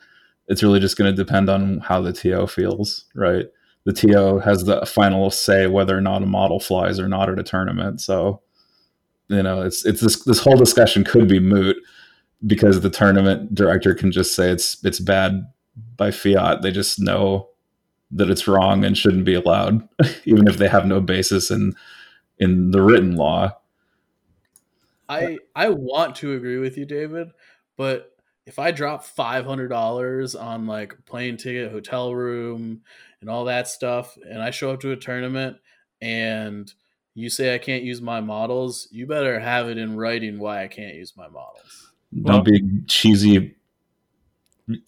it's really just going to depend on how the TO feels, right? The TO has the final say whether or not a model flies or not at a tournament. So, you know, it's it's this this whole discussion could be moot because the tournament director can just say it's it's bad by fiat. They just know that it's wrong and shouldn't be allowed, even if they have no basis in in the written law. I I want to agree with you, David, but if I drop five hundred dollars on like plane ticket, hotel room, and all that stuff, and I show up to a tournament and you say I can't use my models, you better have it in writing why I can't use my models. Don't be cheesy.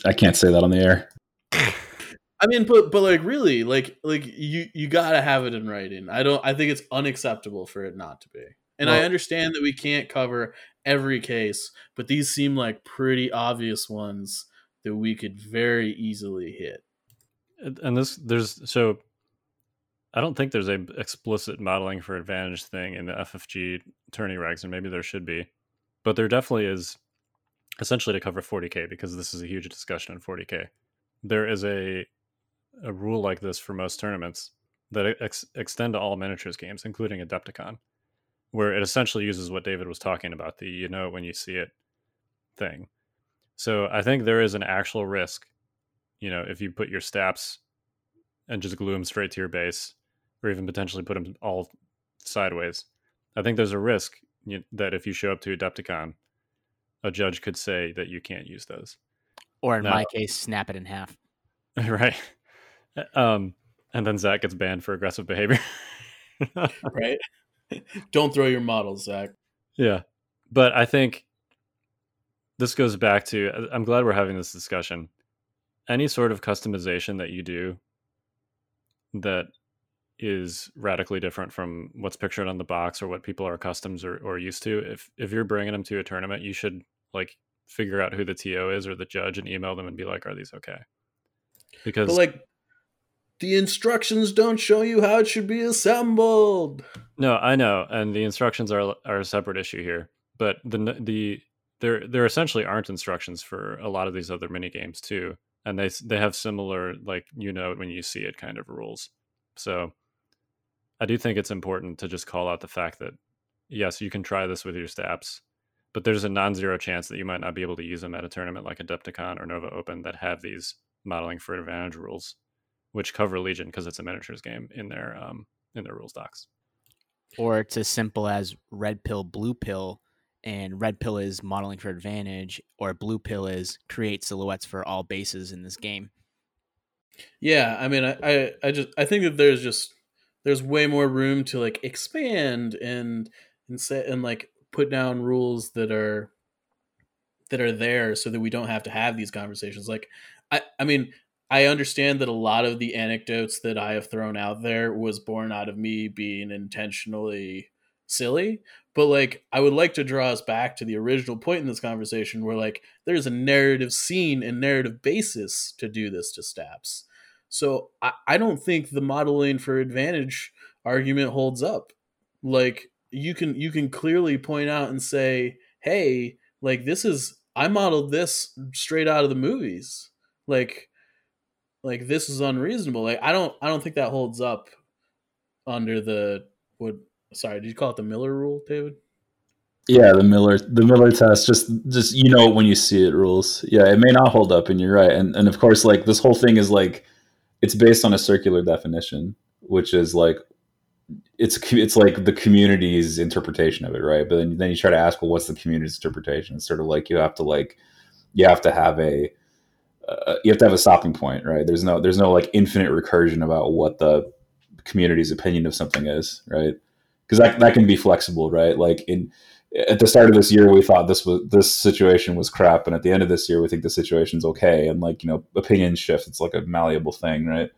I can't say that on the air. I mean, but but like really, like like you you gotta have it in writing. I don't. I think it's unacceptable for it not to be. And well, I understand that we can't cover every case, but these seem like pretty obvious ones that we could very easily hit. And this, there's so I don't think there's a explicit modeling for advantage thing in the FFG tourney regs, and maybe there should be, but there definitely is. Essentially, to cover 40k because this is a huge discussion in 40k, there is a a rule like this for most tournaments that ex- extend to all miniatures games, including Adepticon where it essentially uses what David was talking about the you know when you see it thing. So I think there is an actual risk, you know, if you put your staps and just glue them straight to your base, or even potentially put them all sideways. I think there's a risk that if you show up to Adepticon, a judge could say that you can't use those. Or in now, my case, snap it in half. Right. Um, and then Zach gets banned for aggressive behavior. right. Don't throw your models, Zach. Yeah. But I think this goes back to uh, I'm glad we're having this discussion. Any sort of customization that you do that is radically different from what's pictured on the box or what people are accustomed or, or used to, if if you're bringing them to a tournament, you should like figure out who the TO is or the judge and email them and be like, are these okay? Because but like the instructions don't show you how it should be assembled. No, I know, and the instructions are are a separate issue here. But the the there there essentially aren't instructions for a lot of these other mini games too, and they they have similar like you know when you see it kind of rules. So I do think it's important to just call out the fact that yes, you can try this with your staps, but there's a non-zero chance that you might not be able to use them at a tournament like Adepticon or Nova Open that have these modeling for advantage rules which cover Legion because it's a miniatures game in their um, in their rules docs. Or it's as simple as red pill, blue pill, and red pill is modeling for advantage, or blue pill is create silhouettes for all bases in this game. Yeah, I mean, I, I, I just I think that there's just there's way more room to like expand and and set and like put down rules that are that are there so that we don't have to have these conversations. Like, I I mean, I understand that a lot of the anecdotes that I have thrown out there was born out of me being intentionally silly, but like I would like to draw us back to the original point in this conversation where like there's a narrative scene and narrative basis to do this to Staps. So I, I don't think the modeling for advantage argument holds up. Like you can you can clearly point out and say, hey, like this is I modeled this straight out of the movies. Like like this is unreasonable. Like I don't I don't think that holds up under the what sorry, did you call it the Miller rule, David? Yeah, the Miller the Miller test just just you know when you see it rules. Yeah, it may not hold up and you're right. And and of course like this whole thing is like it's based on a circular definition, which is like it's it's like the community's interpretation of it, right? But then then you try to ask, well, what's the community's interpretation? It's sort of like you have to like you have to have a uh, you have to have a stopping point, right? There's no there's no like infinite recursion about what the community's opinion of something is, right? Because that that can be flexible, right? Like in at the start of this year, we thought this was this situation was crap, and at the end of this year, we think the situation's okay. And like you know, opinions shift. It's like a malleable thing, right?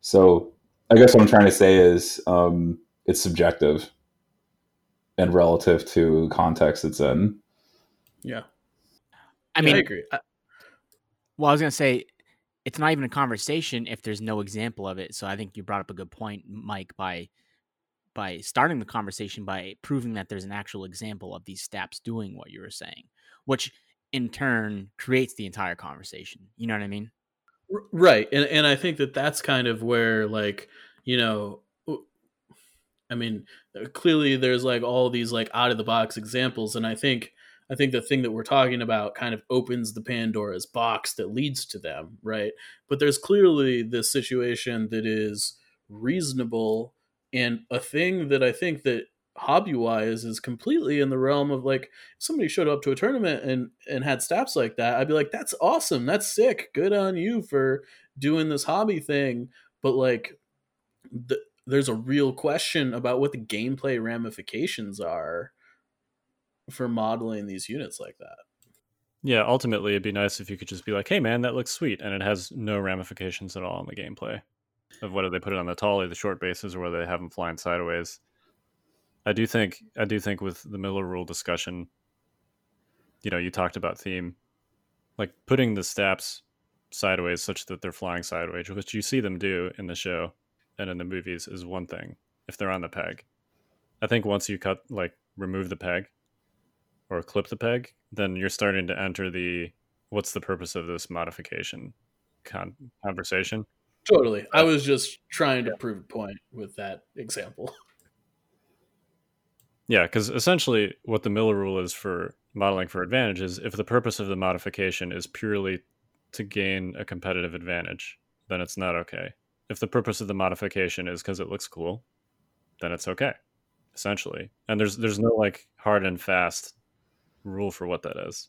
So I guess what I'm trying to say is um, it's subjective and relative to context it's in. Yeah. I mean, I agree. I, well, I was gonna say it's not even a conversation if there's no example of it. So I think you brought up a good point, Mike, by by starting the conversation by proving that there's an actual example of these staps doing what you were saying, which in turn creates the entire conversation. You know what I mean? Right. And and I think that that's kind of where like, you know, I mean, uh, clearly there's like all these like out of the box examples and I think I think the thing that we're talking about kind of opens the Pandora's box that leads to them, right? But there's clearly this situation that is reasonable and a thing that I think that hobby wise is completely in the realm of like somebody showed up to a tournament and and had staps like that i'd be like that's awesome. That's sick. Good on you for doing this hobby thing. But like the, there's a real question about what the gameplay ramifications are for modeling these units like that yeah ultimately it'd be nice if you could just be like hey man that looks sweet and it has no ramifications at all in the gameplay of whether they put it on the tall or the short bases or whether they have them flying sideways I do think I do think with the Miller rule discussion, you know, you talked about theme, like putting the staps sideways such that they're flying sideways, which you see them do in the show and in the movies, is one thing. If they're on the peg, I think once you cut like remove the peg or clip the peg, then you're starting to enter the what's the purpose of this modification con- conversation. Totally. I was just trying to prove a point with that example. Yeah, because essentially what the Miller rule is for modeling for advantages, if the purpose of the modification is purely to gain a competitive advantage, then it's not okay. If the purpose of the modification is because it looks cool, then it's okay, essentially. And there's there's no like hard and fast rule for what that is.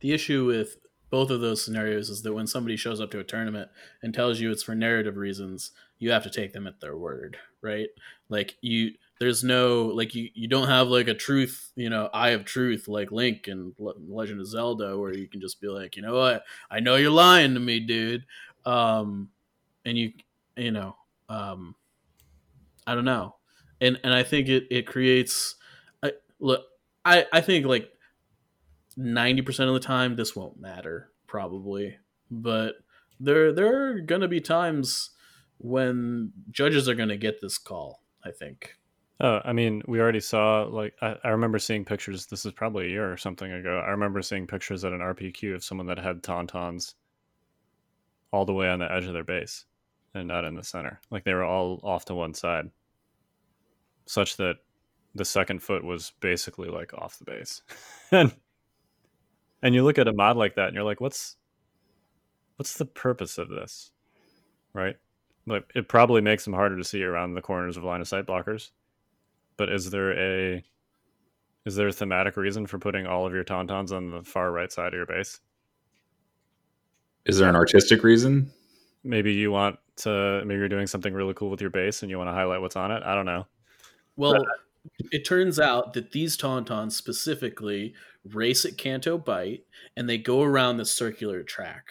The issue with both of those scenarios is that when somebody shows up to a tournament and tells you it's for narrative reasons, you have to take them at their word, right? Like you there's no like you you don't have like a truth you know eye of truth like link and legend of zelda where you can just be like you know what i know you're lying to me dude um and you you know um i don't know and and i think it it creates I, look i i think like 90% of the time this won't matter probably but there there are gonna be times when judges are gonna get this call i think Oh, I mean, we already saw like I, I, remember seeing pictures. This is probably a year or something ago. I remember seeing pictures at an RPQ of someone that had tauntauns all the way on the edge of their base and not in the center. Like they were all off to one side, such that the second foot was basically like off the base. and and you look at a mod like that, and you're like, what's what's the purpose of this, right? Like it probably makes them harder to see around the corners of line of sight blockers but is there a is there a thematic reason for putting all of your tauntauns on the far right side of your base? Is there an artistic reason? Maybe you want to maybe you're doing something really cool with your base and you want to highlight what's on it. I don't know. Well, it turns out that these tauntauns specifically race at Canto Bight, and they go around the circular track.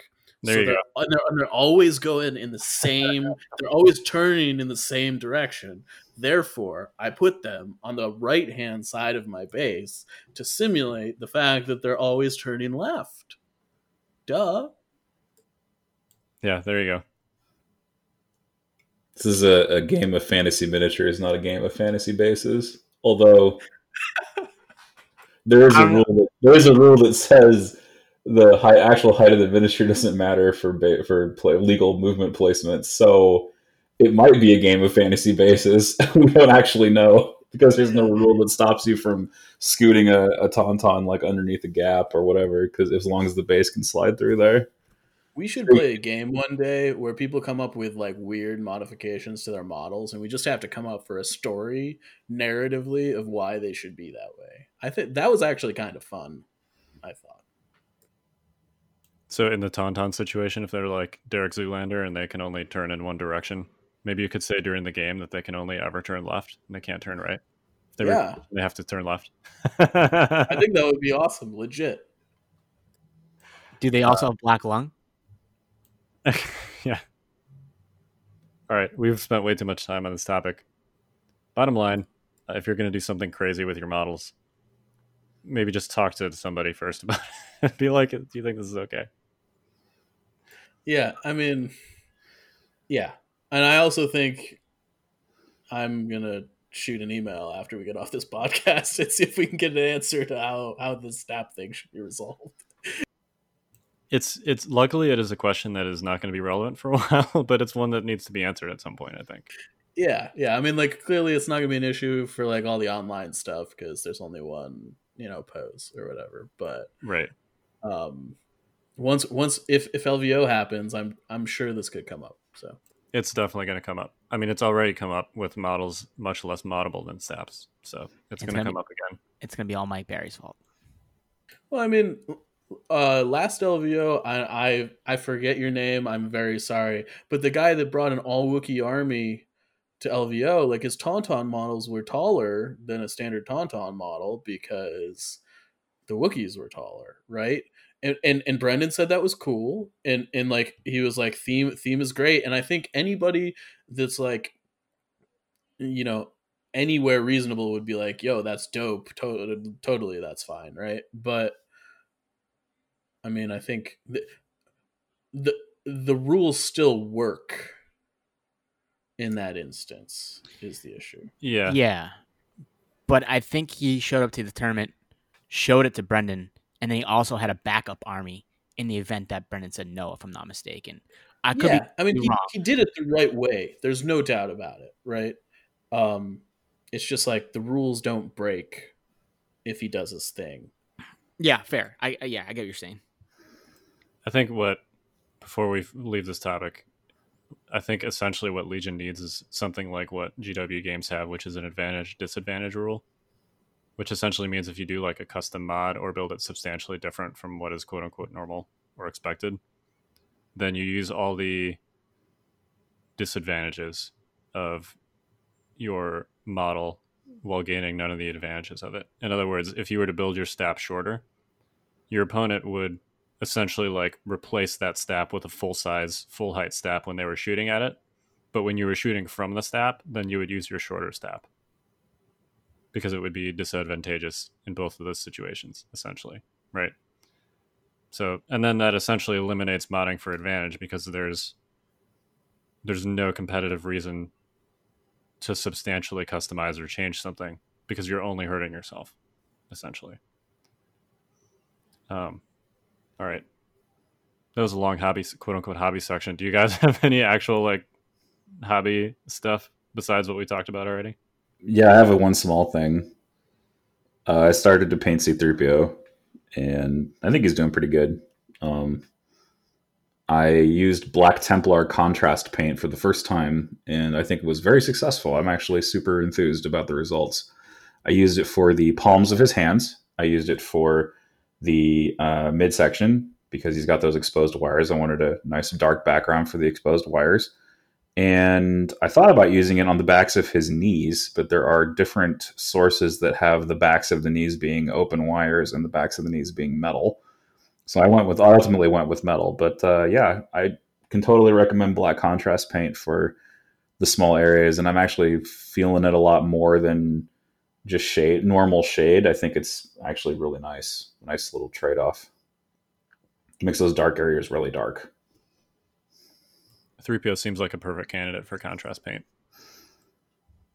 There so you they're, go. They're, they're always going in the same. they're always turning in the same direction. Therefore, I put them on the right hand side of my base to simulate the fact that they're always turning left. Duh. Yeah, there you go. This is a, a game of fantasy miniatures, not a game of fantasy bases. Although there is a rule that there is a rule that says the high, actual height of the miniature doesn't matter for ba- for play, legal movement placements. So it might be a game of fantasy bases. we don't actually know because there's no rule that stops you from scooting a, a tauntaun like underneath a gap or whatever. Because as long as the base can slide through there. We should play a game one day where people come up with like weird modifications to their models, and we just have to come up for a story narratively of why they should be that way. I think that was actually kind of fun. I thought. So in the Tauntaun situation, if they're like Derek Zoolander and they can only turn in one direction, maybe you could say during the game that they can only ever turn left and they can't turn right. If they, Yeah. they have to turn left. I think that would be awesome, legit. Do they also have black lung? yeah. All right, we've spent way too much time on this topic. Bottom line, uh, if you're going to do something crazy with your models, maybe just talk to somebody first about it. Be like, do you think this is okay? Yeah, I mean, yeah, and I also think I'm gonna shoot an email after we get off this podcast and see if we can get an answer to how how the stap thing should be resolved. It's it's luckily it is a question that is not going to be relevant for a while, but it's one that needs to be answered at some point. I think. Yeah, yeah. I mean, like clearly, it's not gonna be an issue for like all the online stuff because there's only one, you know, pose or whatever. But Right. um, once once if if LVO happens, I'm I'm sure this could come up. So It's definitely going to come up. I mean, it's already come up with models much less moddable than Staps, so it's, It's going to come be- up again. It's gonna be all Mike Barry's fault. Well, I mean, uh, last LVO, I, I I forget your name. I'm very sorry, but the guy that brought an all Wookiee army to LVO, like his Tauntaun models were taller than a standard Tauntaun model because the Wookiees were taller, right? And, and and Brendan said that was cool, and and like he was like theme theme is great, and I think anybody that's like, you know, anywhere reasonable would be like, yo, that's dope, to- totally, that's fine, right? But I mean, I think the the, the rules still work in that instance is the issue. Yeah. Yeah. But I think he showed up to the tournament, showed it to Brendan, and then he also had a backup army in the event that Brendan said no, if I'm not mistaken. I could yeah, be I mean, he, he did it the right way. There's no doubt about it, right? Um, it's just like the rules don't break if he does his thing. Yeah, fair. I, I yeah, I get what you're saying. I think what before we leave this topic, I think essentially what Legion needs is something like what GW games have, which is an advantage disadvantage rule, which essentially means if you do like a custom mod or build it substantially different from what is quote unquote normal or expected, then you use all the disadvantages of your model while gaining none of the advantages of it. In other words, if you were to build your stap shorter, your opponent would essentially like replace that stap with a full size, full height stap when they were shooting at it. But when you were shooting from the stap, then you would use your shorter stap because it would be disadvantageous in both of those situations, essentially, right? So, and then that essentially eliminates modding for advantage because there's there's no competitive reason to substantially customize or change something because you're only hurting yourself, essentially. Um, all right. That was a long hobby, quote unquote, hobby section. Do you guys have any actual like hobby stuff besides what we talked about already? Yeah, I have a one small thing. Uh, I started to paint C3PO, and I think he's doing pretty good. Um, I used Black Templar contrast paint for the first time, and I think it was very successful. I'm actually super enthused about the results. I used it for the palms of his hands. I used it for the uh, midsection because he's got those exposed wires. I wanted a nice dark background for the exposed wires. And I thought about using it on the backs of his knees, but there are different sources that have the backs of the knees being open wires and the backs of the knees being metal. So I went with ultimately went with metal, but uh, yeah, I can totally recommend black contrast paint for the small areas, and I'm actually feeling it a lot more than just shade, normal shade. I think it's actually really nice, nice little trade off. Makes those dark areas really dark. 3PO seems like a perfect candidate for contrast paint.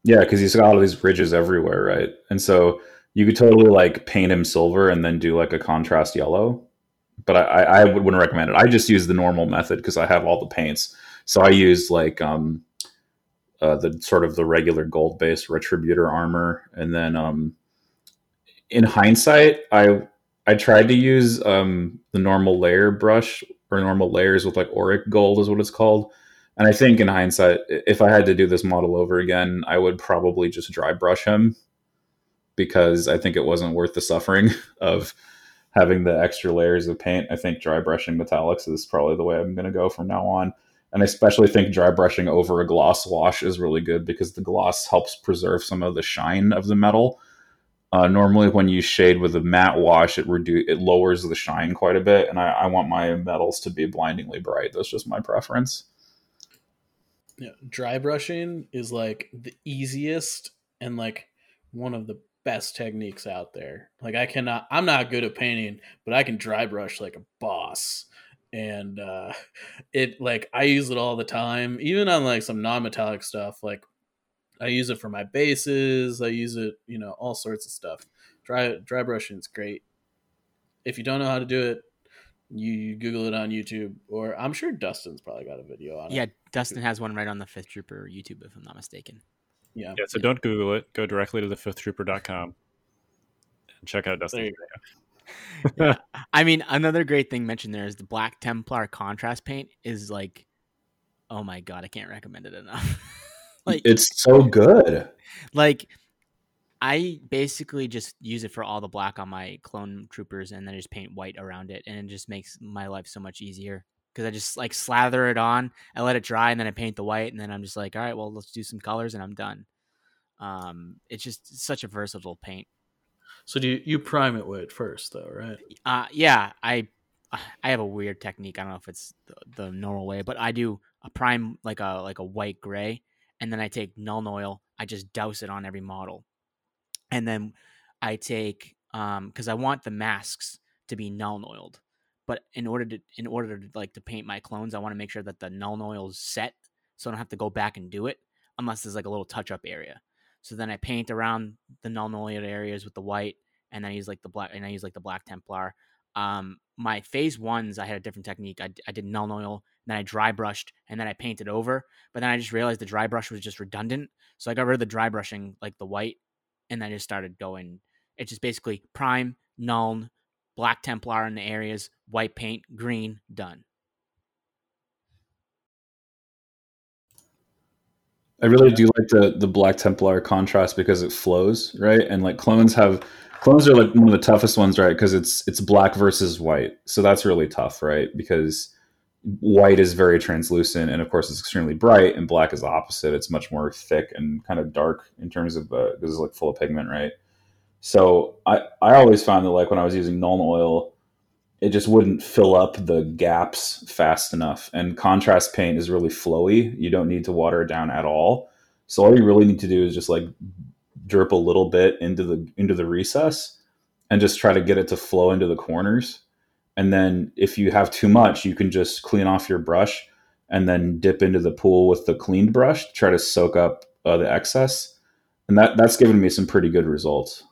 Yeah, because he's got all these ridges everywhere, right? And so you could totally like paint him silver and then do like a contrast yellow, but I, I, I wouldn't recommend it. I just use the normal method because I have all the paints. So I use like um, uh, the sort of the regular gold base retributor armor, and then um, in hindsight, I I tried to use um, the normal layer brush or normal layers with like auric gold is what it's called. And I think in hindsight, if I had to do this model over again, I would probably just dry brush him because I think it wasn't worth the suffering of having the extra layers of paint. I think dry brushing metallics is probably the way I'm going to go from now on. And I especially think dry brushing over a gloss wash is really good because the gloss helps preserve some of the shine of the metal. Uh, normally, when you shade with a matte wash, it reduce it lowers the shine quite a bit, and I, I want my metals to be blindingly bright. That's just my preference. Yeah, dry brushing is like the easiest and like one of the best techniques out there. Like I cannot I'm not good at painting, but I can dry brush like a boss. And uh it like I use it all the time, even on like some non-metallic stuff. Like I use it for my bases, I use it, you know, all sorts of stuff. Dry dry brushing is great. If you don't know how to do it, you, you Google it on YouTube, or I'm sure Dustin's probably got a video on it. Yeah. Dustin has one right on the Fifth Trooper YouTube, if I'm not mistaken. Yeah, Yeah, so don't Google it. Go directly to the fifthtrooper.com and check out There Dustin. I mean, another great thing mentioned there is the Black Templar contrast paint is like, oh my god, I can't recommend it enough. like, It's so good. like I basically just use it for all the black on my clone troopers, and then I just paint white around it, and it just makes my life so much easier because I just like slather it on, I let it dry, and then I paint the white, and then I'm just like, all right, well, let's do some colors, and I'm done. Um, it's just such a versatile paint. So do you, you prime it with first though, right? Uh, yeah, I I have a weird technique. I don't know if it's the, the normal way, but I do a prime like a like a white gray, and then I take Nuln Oil. I just douse it on every model, and then I take um because I want the masks to be Nuln oiled, but in order to in order to like to paint my clones, I want to make sure that the Nuln oil is set, so I don't have to go back and do it unless there's like a little touch up area. So then I paint around the Nuln oiled areas with the white, and then I use like the black and I use like the black Templar. Um, my phase ones, I had a different technique. I, I did Nuln oil, then I dry brushed, and then I painted over. But then I just realized the dry brush was just redundant, so I got rid of the dry brushing, like the white, and then I just started going. It's just basically prime, Nuln, black Templar in the areas, white paint, green, done. I really do like the the Black Templar contrast because it flows right, and like clones have clones are like one of the toughest ones, right? Because it's it's black versus white, so that's really tough, right? Because white is very translucent, and of course it's extremely bright, and black is the opposite. It's much more thick and kind of dark in terms of uh, because it's like full of pigment, right? So I I always found that like when I was using Nuln oil, it just wouldn't fill up the gaps fast enough. And contrast paint is really flowy. You don't need to water it down at all. So all you really need to do is just like drip a little bit into the into the recess and just try to get it to flow into the corners. And then if you have too much, you can just clean off your brush and then dip into the pool with the cleaned brush to try to soak up uh, the excess. And that that's given me some pretty good results.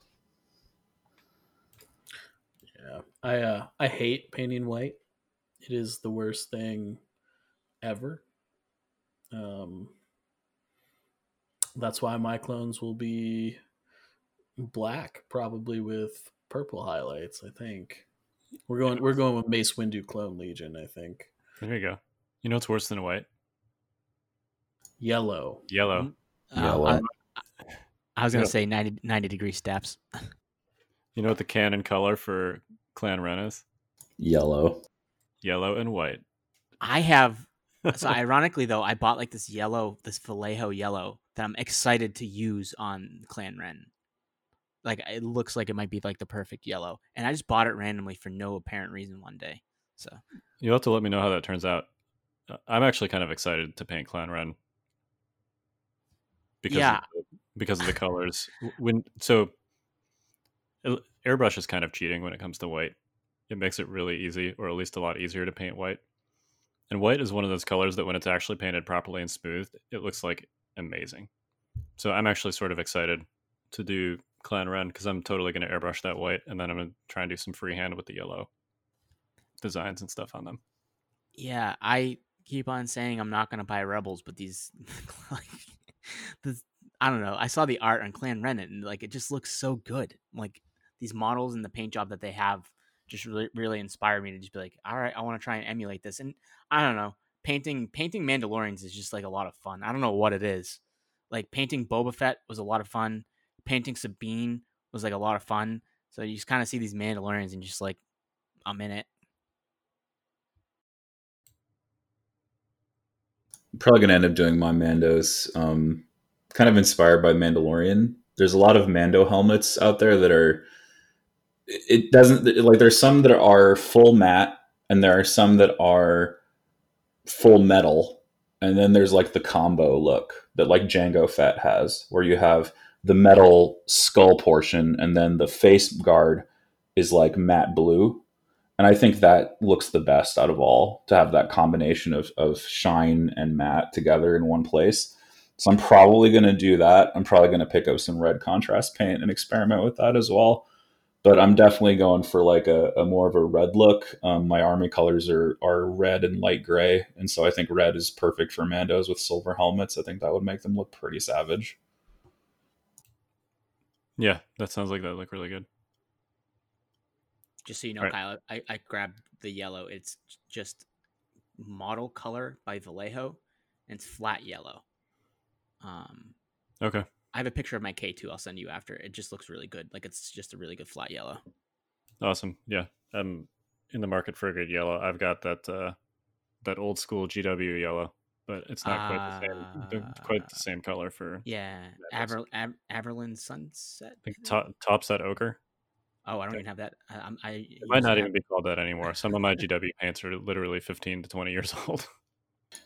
Yeah, I uh, I hate painting white. It is the worst thing ever. Um, that's why my clones will be black, probably with purple highlights. I think we're going we're going with Mace Windu Clone Legion. I think There you go. You know what's worse than a white? yellow. Yellow. Uh, Yellow. I, I was gonna Yeah. say 90, 90 degree staps. You know what the canon color for Clan Wren is? Yellow. Yellow and white. I have so ironically though, I bought like this yellow, this Vallejo yellow that I'm excited to use on Clan Wren. Like it looks like it might be like the perfect yellow, and I just bought it randomly for no apparent reason one day. So You'll have to let me know how that turns out. Uh, I'm actually kind of excited to paint Clan Wren. Because Yeah. of the, because of the colors. When so it- airbrush is kind of cheating when it comes to white. It makes it really easy, or at least a lot easier to paint white. And white is one of those colors that when it's actually painted properly and smoothed, it looks like amazing. So I'm actually sort of excited to do Clan Wren because I'm totally going to airbrush that white, and then I'm going to try and do some freehand with the yellow. designs and stuff on them. Yeah, I keep on saying I'm not gonna buy Rebels, but these, like, this, I don't know. I saw the art on Clan Rennet, and like it just looks so good. Like these models and the paint job that they have just really, really inspired me to just be like, all right, I want to try and emulate this. And I don't know, painting painting Mandalorians is just like a lot of fun. I don't know what it is. Like painting Boba Fett was a lot of fun. Painting Sabine was like a lot of fun. So you just kind of see these Mandalorians and just like, I'm in it. probably gonna end up doing my Mandos. Um, kind of inspired by Mandalorian. There's a lot of Mando helmets out there that are. It doesn't like there's some that are full matte, and there are some that are full metal, and then there's like the combo look that like Jango Fett has, where you have the metal skull portion, and then the face guard is like matte blue, and I think that looks the best out of all to have that combination of, of shine and matte together in one place. So I'm probably going to do that. I'm probably going to pick up some red contrast paint and experiment with that as well. But I'm definitely going for like a, a more of a red look. Um, my army colors are are red and light gray, and so I think red is perfect for Mandos with silver helmets. I think that would make them look pretty savage. Yeah, that sounds like that look really good. Just so you know, Right. Kyle, I, I grabbed the yellow. It's just model color by Vallejo, and it's flat yellow. Um, Okay. I have a picture of my K two. I'll send you after. It just looks really good. Like it's just a really good flat yellow. Awesome. Yeah. I'm in the market for a good yellow. I've got that uh that old school GW yellow, but it's not quite the same the- quite the Ah. same color for Yeah, Yeah, that's- Aver, Averland Sunset. I think is it? top, top set ochre. Oh, I don't okay. even have that. I, I'm- It might not Av- even be called that anymore. Some of my GW pants are literally 15 to 20 years old.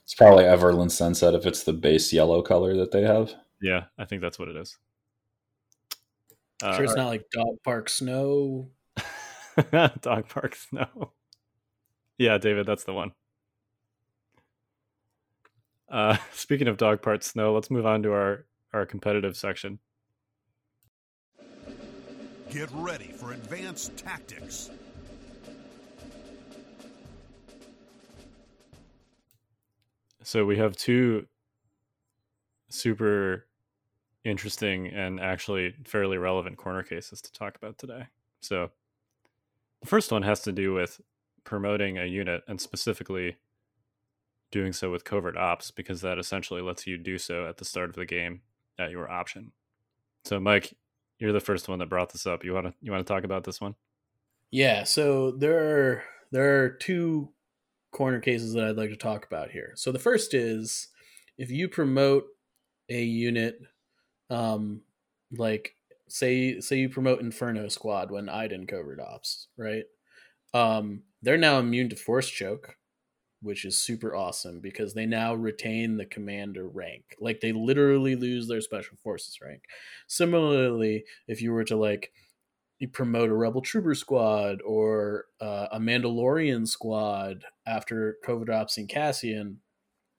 It's probably Averland Sunset if it's the base yellow color that they have. Yeah, I think that's what it is. Uh, sure, it's not like Dog Park Snow. Dog Park Snow. Yeah, David, that's the one. Uh, speaking of Dog Park Snow, let's move on to our, our competitive section. Get ready for advanced tactics. So we have two super interesting and actually fairly relevant corner cases to talk about today. So the first one has to do with promoting a unit and specifically doing so with covert ops because that essentially lets you do so at the start of the game at your option. So Mike, you're the first one that brought this up. You want to you want to talk about this one? Yeah, so there are there are two corner cases that I'd like to talk about here. So the first is if you promote a unit, um, like say say you promote Inferno Squad when Iden covert ops, right? Um, they're now immune to force choke, which is super awesome because they now retain the commander rank. Like they literally lose their special forces rank. Similarly, if you were to like you promote a rebel trooper squad or uh, a Mandalorian squad after covert ops and Cassian,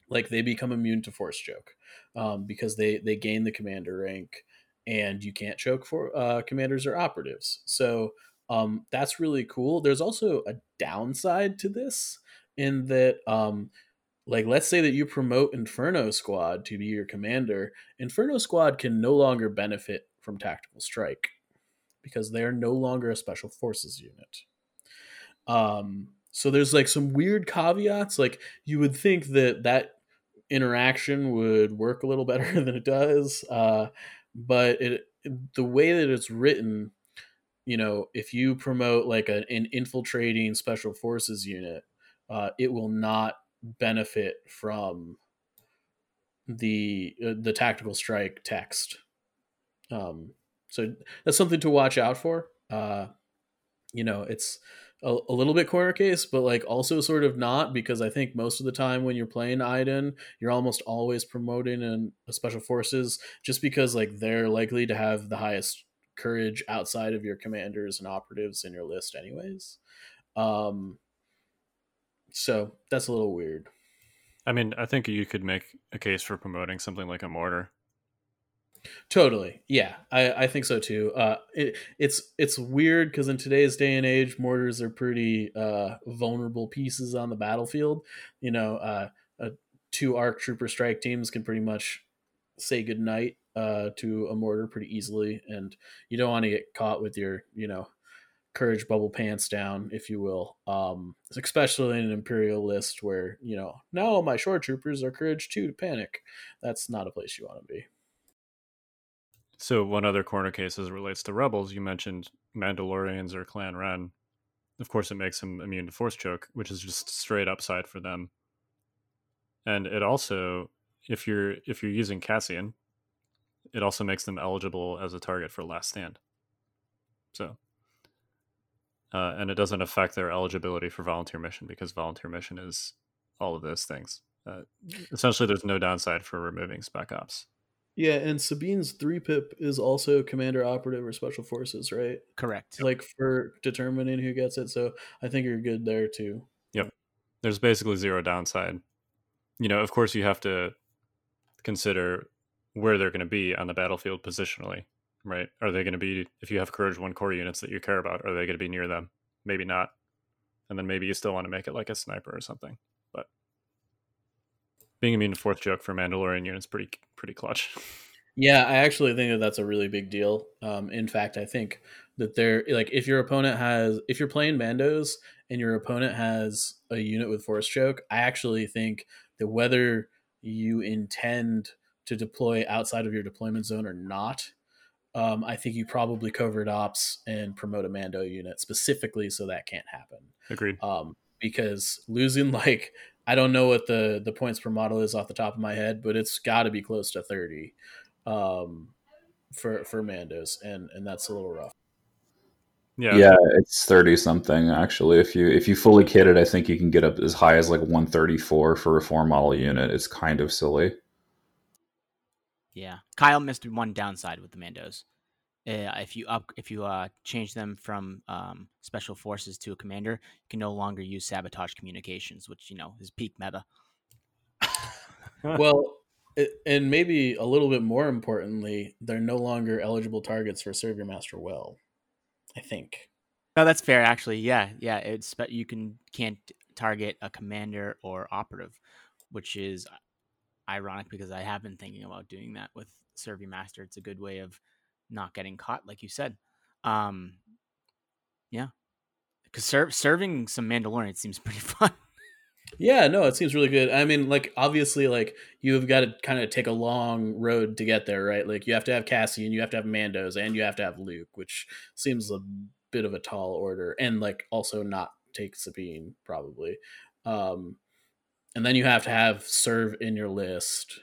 like they become immune to force choke um, because they they gain the commander rank and you can't choke for uh, commanders or operatives. So um, that's really cool. There's also a downside to this in that um, like let's say that you promote Inferno Squad to be your commander, Inferno Squad can no longer benefit from tactical strike because they are no longer a special forces unit. Um, so there's like some weird caveats. Like you would think that that interaction would work a little better than it does, uh, but it the way that it's written, you know, if you promote like a, an infiltrating special forces unit, uh, it will not benefit from the uh, the tactical strike text. Um, so that's something to watch out for. Uh, you know, it's a, a little bit corner case, but like also sort of not because I think most of the time when you're playing Iden, you're almost always promoting in a special forces just because like they're likely to have the highest courage outside of your commanders and operatives in your list, anyways. Um, so that's a little weird. I mean, I think you could make a case for promoting something like a mortar. Totally. Yeah, I, I think so too. Uh, it, it's it's weird because in today's day and age, mortars are pretty uh, vulnerable pieces on the battlefield. You know, uh, uh, two ARC trooper strike teams can pretty much say goodnight uh, to a mortar pretty easily, and you don't want to get caught with your you know courage bubble pants down, if you will. Um, especially in an imperial list where you know now my shore troopers are courage two to panic. That's not a place you want to be. So one other corner case as it relates to rebels, you mentioned Mandalorians or Clan Wren. Of course, it makes them immune to force choke, which is just straight upside for them. And it also, if you're if you're using Cassian, it also makes them eligible as a target for Last Stand. So, uh, and it doesn't affect their eligibility for volunteer mission because volunteer mission is all of those things. Uh, essentially, there's no downside for removing spec ops. Yeah, and Sabine's three pip is also commander operative or special forces, right? Correct. Like for determining who gets it. So I think you're good there too. Yep. There's basically zero downside. You know, of course, you have to consider where they're going to be on the battlefield positionally, right? Are they going to be, if you have Courage One core units that you care about, are they going to be near them? Maybe not. And then maybe you still want to make it like a sniper or something. Being immune to force choke for Mandalorian units pretty pretty clutch. Yeah, I actually think that that's a really big deal. Um, in fact, I think that they're like if your opponent has if you're playing Mandos and your opponent has a unit with force choke, I actually think that whether you intend to deploy outside of your deployment zone or not, um, I think you probably covert ops and promote a Mando unit specifically so that can't happen. Agreed. Um, because losing like I don't know what the the points per model is off the top of my head, but it's got to be close to thirty um, for for Mandos, and and that's a little rough. Yeah. Yeah, it's thirty something actually. If you if you fully kit it, I think you can get up as high as like one thirty four for a four model unit. It's kind of silly. Yeah, Kyle missed one downside with the Mandos. Uh, if you up if you uh, change them from um, special forces to a commander, you can no longer use sabotage communications, which you know is peak meta. well, it, and maybe a little bit more importantly, they're no longer eligible targets for serve your master well. I think. No, that's fair. Actually, yeah, yeah. It's but you can can't target a commander or operative, which is ironic because I have been thinking about doing that with serve your master. It's a good way of not getting caught, like you said. Um, yeah, because serve, serving some Mandalorian seems pretty fun. Yeah, no, it seems really good. I mean, like obviously, like you've got to kind of take a long road to get there, right? Like you have to have Cassian, you have to have Mandos, and you have to have Luke, which seems a bit of a tall order, and like also not take Sabine probably. Um, and then you have to have serve in your list,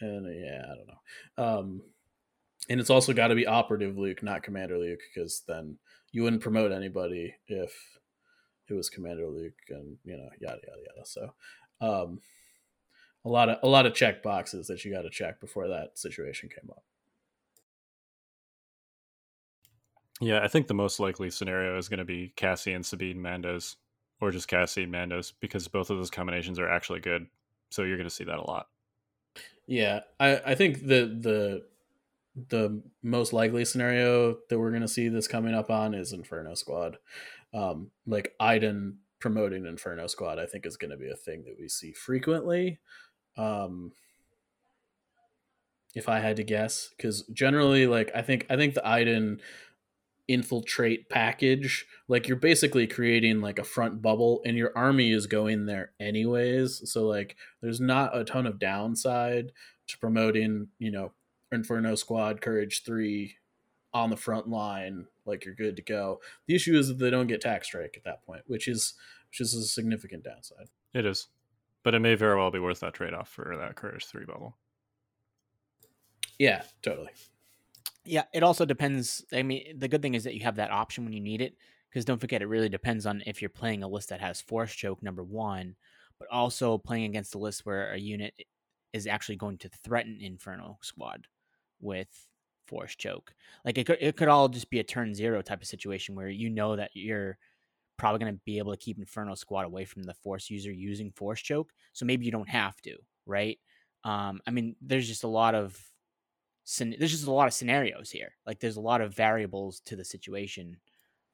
and yeah, I don't know. Um, and it's also got to be operative Luke, not Commander Luke, because then you wouldn't promote anybody if it was Commander Luke, and you know, yada yada yada. So, um, a lot of a lot of check boxes that you got to check before that situation came up. Yeah, I think the most likely scenario is going to be Cassian Sabine Mandos, or just Cassian Mandos, because both of those combinations are actually good. So you're going to see that a lot. Yeah, I I think the the the most likely scenario that we're going to see this coming up on is Inferno Squad. Um, like Iden promoting Inferno Squad, I think is going to be a thing that we see frequently. Um, if I had to guess, because generally, like I think I think the Iden infiltrate package, like you're basically creating like a front bubble, and your army is going there anyways. So like, there's not a ton of downside to promoting, you know, Inferno Squad, Courage Three on the front line, like you're good to go. The issue is that they don't get tax strike at that point, which is which is a significant downside. It is, but it may very well be worth that trade off for that Courage Three bubble. Yeah, totally. Yeah, it also depends. I mean, the good thing is that you have that option when you need it. Because don't forget, it really depends on if you're playing a list that has force choke number one, but also playing against a list where a unit is actually going to threaten Inferno Squad with force choke. Like it could, it could all just be a turn zero type of situation where you know that you're probably going to be able to keep Inferno Squad away from the force user using force choke. So maybe you don't have to, right? Um, I mean, there's just a lot of there's just a lot of scenarios here. Like there's a lot of variables to the situation,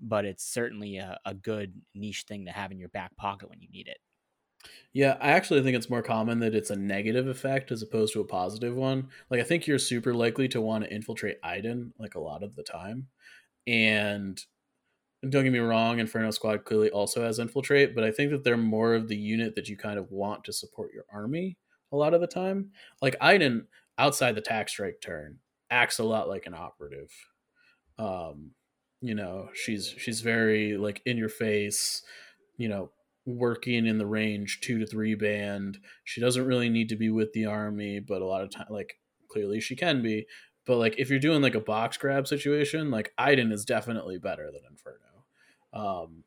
but it's certainly a, a good niche thing to have in your back pocket when you need it. Yeah, I actually think it's more common that it's a negative effect as opposed to a positive one. Like I think you're super likely to want to infiltrate Iden like a lot of the time. And don't get me wrong, Inferno Squad clearly also has infiltrate, but I think that they're more of the unit that you kind of want to support your army a lot of the time. Like Iden outside the tax strike turn acts a lot like an operative. Um, you know, she's she's very like in your face, you know, working in the range two to three band. She doesn't really need to be with the army, but a lot of time, like clearly she can be. But like if you're doing like a box grab situation, like Iden is definitely better than Inferno. Um,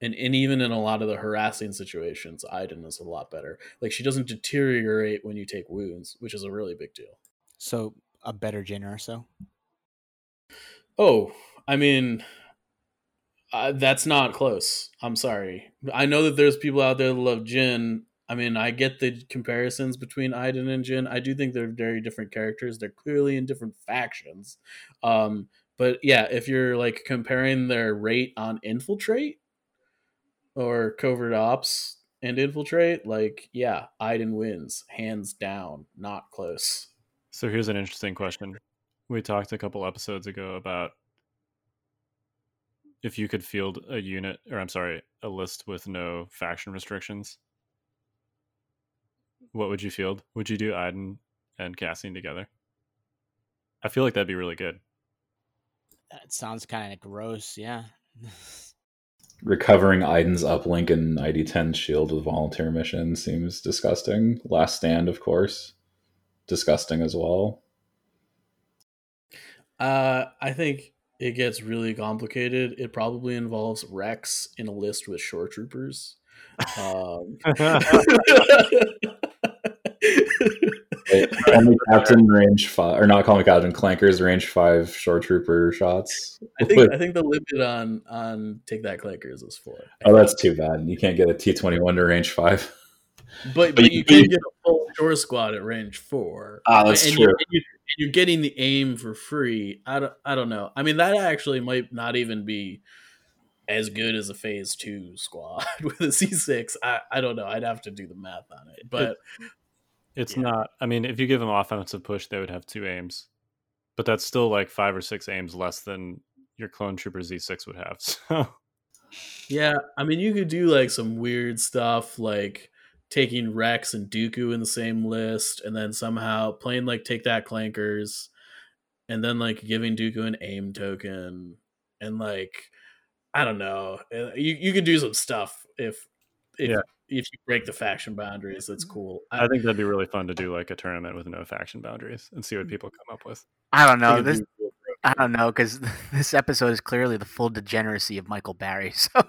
and and even in a lot of the harassing situations, Iden is a lot better. Like she doesn't deteriorate when you take wounds, which is a really big deal. So a better Jyn Erso. Oh, I mean, uh, that's not close. I'm sorry. I know that there's people out there that love Jyn. I mean, I get the comparisons between Iden and Jyn. I do think they're very different characters. They're clearly in different factions. Um, but yeah, if you're like comparing their rate on infiltrate or covert ops and infiltrate, like yeah, Iden wins hands down, not close. So here's an interesting question. We talked a couple episodes ago about if you could field a unit, or I'm sorry, a list with no faction restrictions. What would you field? Would you do Iden and Cassian together? I feel like that'd be really good. That sounds kind of gross. Yeah. Recovering Iden's uplink and ID10 shield with volunteer mission seems disgusting. Last stand, of course, disgusting as well. Uh, I think it gets really complicated. It probably involves Rex in a list with shore troopers. Um, call me Captain range five, or not call me Captain Clankers range five shore trooper shots. I think I think the limit on on take that clankers is four. I oh, think. that's too bad. You can't get a T twenty one to range five. but but you can get a full shore squad at range four. Ah, that's and true. You're, and you're getting the aim for free. I don't I don't know. I mean that actually might not even be as good as a phase two squad with a Z6. I, I don't know. I'd have to do the math on it. But It's Yeah. not. I mean, if you give them offensive push, they would have two aims, but that's still like five or six aims less than your clone trooper Z6 would have. So Yeah, I mean, you could do like some weird stuff, like taking Rex and Dooku in the same list, and then somehow playing like take that clankers, and then like giving Dooku an aim token, and like I don't know, Uh, you you could do some stuff if if Yeah. if you break the faction boundaries. That's cool. I think that'd be really fun to do like a tournament with no faction boundaries and see what people come up with. I don't know. think This it'd be real broken. I don't know because this episode is clearly the full degeneracy of Michael Barry. So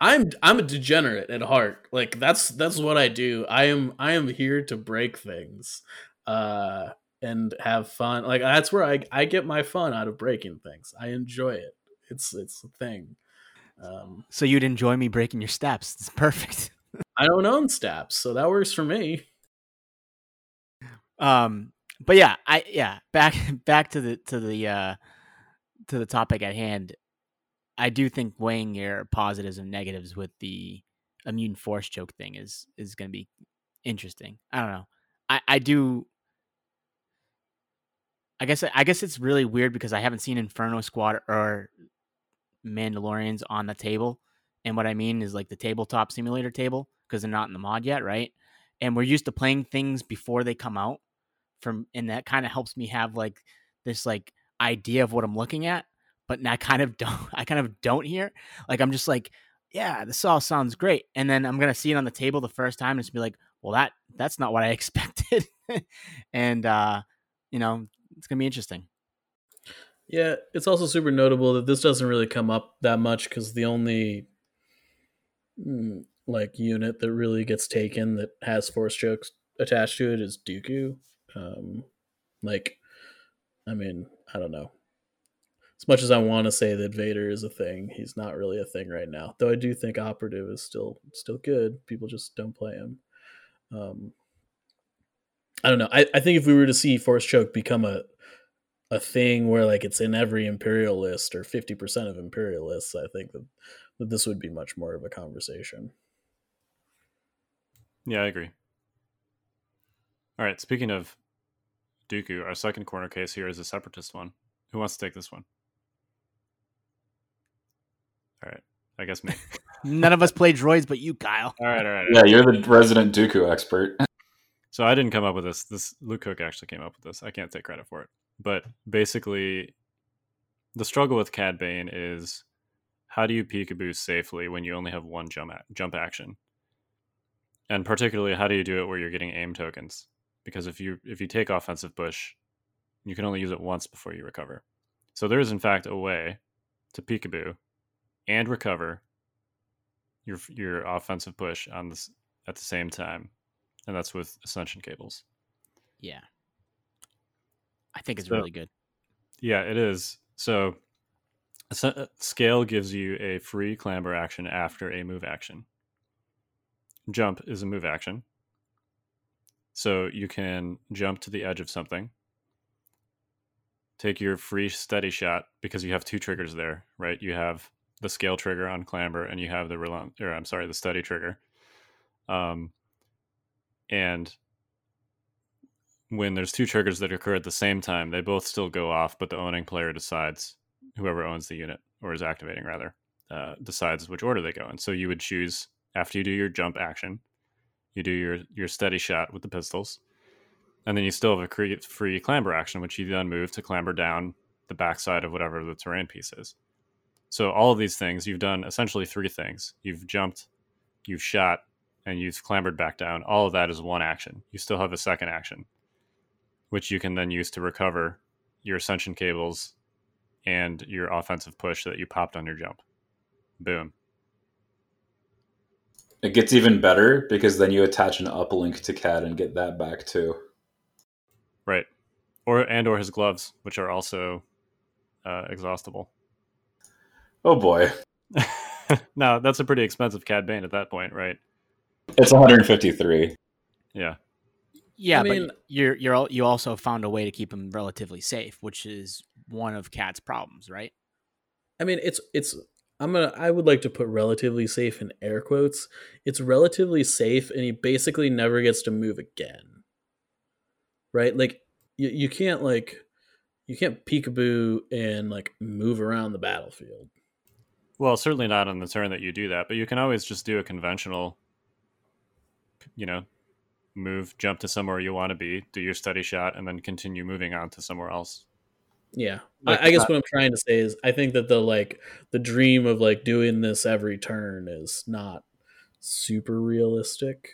I'm I'm a degenerate at heart. Like that's that's what I do. I am I am here to break things, uh, and have fun. Like that's where I I get my fun out of breaking things. I enjoy it. It's it's a thing. Um, so you'd enjoy me breaking your staps. It's perfect. I don't own staps, so that works for me. Um, but yeah, I yeah back back to the to the uh to the topic at hand. I do think weighing your positives and negatives with the immune force choke thing is is going to be interesting. I don't know. I I do. I guess I guess it's really weird because I haven't seen Inferno Squad or Mandalorians on the table, and what I mean is like the tabletop simulator table because they're not in the mod yet, right? And we're used to playing things before they come out from and that kind of helps me have like this like idea of what I'm looking at, but I kind of don't I kind of don't hear. Like I'm just like, yeah, this all sounds great. And then I'm gonna see it on the table the first time and just be like, well that that's not what I expected. and uh, you know, it's gonna be interesting. Yeah, it's also super notable that this doesn't really come up that much because the only mm, like unit that really gets taken that has force chokes attached to it is Dooku. Um, like, I mean, I don't know. As much as I want to say that Vader is a thing, he's not really a thing right now. Though I do think Operative is still still good. People just don't play him. Um, I don't know. I, I think if we were to see force choke become a a thing where like it's in every imperial list or 50% of imperial lists, I think that, that this would be much more of a conversation. Yeah, I agree. All right, speaking of Dooku, our second corner case here is a separatist one. Who wants to take this one? All right, I guess me. None of us play droids, but you, Kyle. All right, all right. Yeah, you're the resident Dooku expert. So I didn't come up with this. This Luke Cook actually came up with this. I can't take credit for it. But basically, the struggle with Cad Bane is how do you peekaboo safely when you only have one jump a- jump action, and particularly how do you do it where you're getting aim tokens? Because if you if you take offensive push, you can only use it once before you recover. So there is in fact a way to peekaboo and recover your your offensive push on this at the same time, and that's with ascension cables. Yeah. I think it's So- really good. Yeah, it is. So uh, scale gives you a free clamber action after a move action. Jump is a move action. So you can jump to the edge of something, take your free steady shot because you have two triggers there, right? You have the scale trigger on clamber and you have the relent or I'm sorry, the steady trigger. Um and when there's two triggers that occur at the same time, they both still go off, but the owning player decides, whoever owns the unit or is activating rather, uh, decides which order they go in. So you would choose after you do your jump action, you do your your steady shot with the pistols, and then you still have a free clamber action, which you then move to clamber down the backside of whatever the terrain piece is. So all of these things, you've done essentially three things: you've jumped, you've shot, and you've clambered back down. All of that is one action. You still have a second action which you can then use to recover your ascension cables and your offensive push that you popped on your jump. Boom. It gets even better because then you attach an uplink to CAD and get that back too. Right. Or and or his gloves, which are also uh, exhaustible. Oh boy, now that's a pretty expensive Cad Bane at that point, right? it's 153. Yeah. Yeah, I mean- but you're you're al- you also found a way to keep him relatively safe, which is one of Cad's problems, right? I mean, it's it's. I'm gonna. I would like to put relatively safe in air quotes. It's relatively safe, and he basically never gets to move again. Right? Like you, you can't like you can't peekaboo and like move around the battlefield. Well, certainly not on the turn that you do that, but you can always just do a conventional, you know, move, jump to somewhere you want to be, do your steady shot, and then continue moving on to somewhere else. Yeah, Like, I, I guess uh, what I'm trying to say is I think that the like the dream of like doing this every turn is not super realistic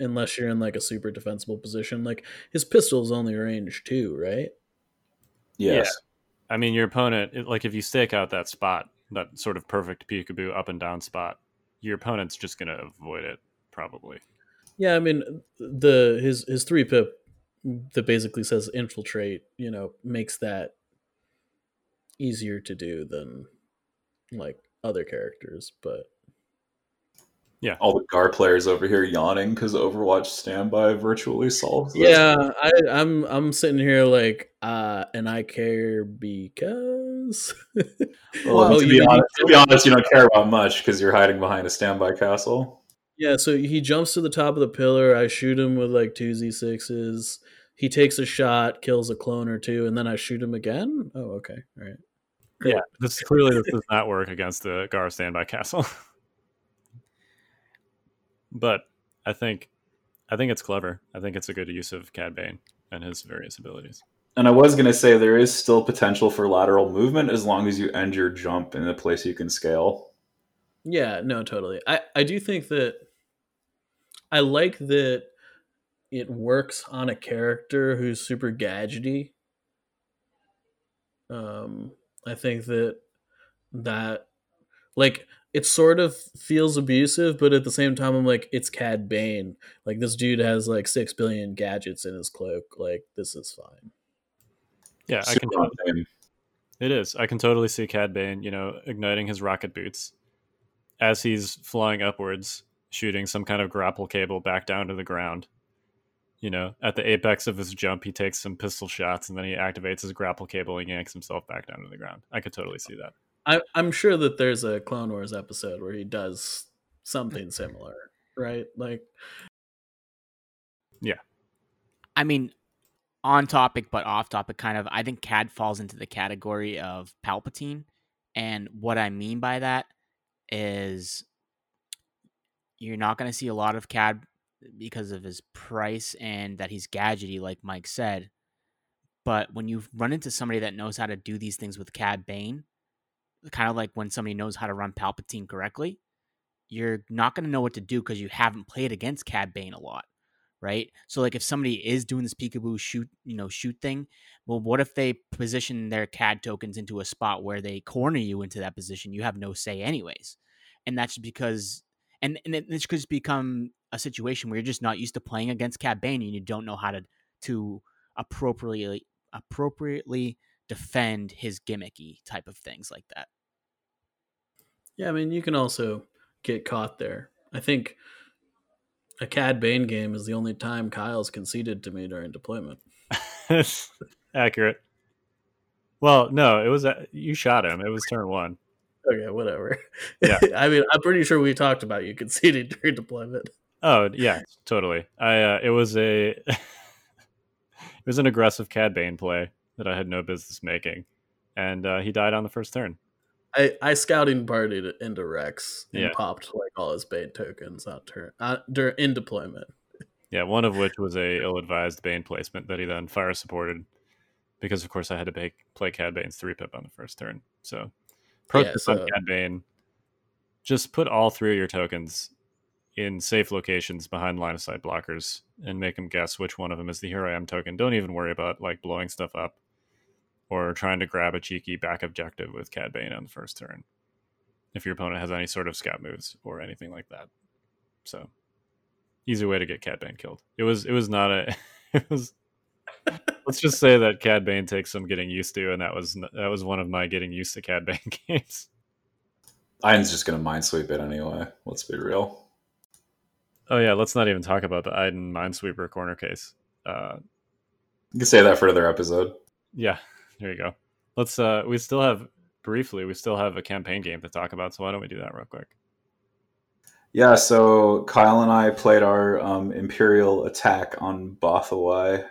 unless you're in like a super defensible position. Like his pistol's only range two, right? Yes. I mean, your opponent, like if you stake out that spot, that sort of perfect peekaboo up and down spot, your opponent's just going to avoid it, probably. Yeah, I mean the his his three pip that basically says infiltrate, you know, makes that easier to do than like other characters, but Yeah all the GAR players over here yawning because Overwatch Standby virtually solves this. yeah, I, I'm I'm sitting here like, uh, and I care because. Well, Oh, to, you be honest, to be honest, you don't care about much because you're hiding behind a standby castle. Yeah, so he jumps to the top of the pillar. I shoot him with like two Z sixes. He takes a shot, kills a clone or two, and then I shoot him again. Oh, okay, all right. Yeah, this clearly this does not work against the Gar standby castle. but I think I think it's clever. I think it's a good use of Cad Bane and his various abilities. And I was going to say there is still potential for lateral movement as long as you end your jump in a place you can scale. Yeah, no, totally. I I do think that I like that it works on a character who's super gadgety. Um, I think that that like it sort of feels abusive, but at the same time, I'm like, it's Cad Bane. Like this dude has like six billion gadgets in his cloak. Like this is fine. Yeah, I can Super on theme. It is. I can totally see Cad Bane, you know, igniting his rocket boots as he's flying upwards, shooting some kind of grapple cable back down to the ground, You know, at the apex of his jump, he takes some pistol shots and then he activates his grapple cable and yanks himself back down to the ground. I could totally see that. I, I'm sure that there's a Clone Wars episode where he does something similar, right? Like, yeah. I mean, on topic but off topic, kind of. I think Cad falls into the category of Palpatine, and what I mean by that is you're not going to see a lot of Cad because of his price and that he's gadgety, like Mike said. But when you run into somebody that knows how to do these things with Cad Bane, kind of like when somebody knows how to run Palpatine correctly, you're not going to know what to do because you haven't played against Cad Bane a lot, right? So like if somebody is doing this peekaboo shoot, you know, shoot thing, well, what if they position their CAD tokens into a spot where they corner you into that position? You have no say anyways, and that's because and and it, this could just become a situation where you're just not used to playing against Cad Bane and you don't know how to to appropriately appropriately defend his gimmicky type of things like that. Yeah, I mean, you can also get caught there. I think a Cad Bane game is the only time Kyle's conceded to me during deployment. Accurate. Well, no, it was a, you shot him. It was turn one. Okay, whatever. Yeah. I mean, I'm pretty sure we talked about you conceding during deployment. Oh yeah, totally. I uh, it was a it was an aggressive Cad Bane play that I had no business making, and uh, he died on the first turn. I, I scouting partied into Rex and Yeah. popped like all his Bane tokens out turn uh, dur- in deployment. Yeah, one of which was a ill-advised Bane placement that he then fire supported, because of course I had to play, play Cad Bane's three pip on the first turn. So, pro Yeah, so- on Cad Bane: just put all three of your tokens in safe locations behind line of sight blockers, and make them guess which one of them is the Here I Am token. Don't even worry about like blowing stuff up or trying to grab a cheeky back objective with Cad Bane on the first turn. If your opponent has any sort of scout moves or anything like that, so easy way to get Cad Bane killed. It was it was not a it was let's just say that Cad Bane takes some getting used to, and that was that was one of my getting used to Cad Bane games. Iron's just gonna minesweep it anyway. Let's be real. Oh yeah, let's not even talk about the Iden Minesweeper corner case. Uh, You can say that for another episode. yeah, there you go. Let's uh we still have briefly we still have a campaign game to talk about, so why don't we do that real quick? Yeah, so Kyle and I played our um, Imperial attack on Bothawui.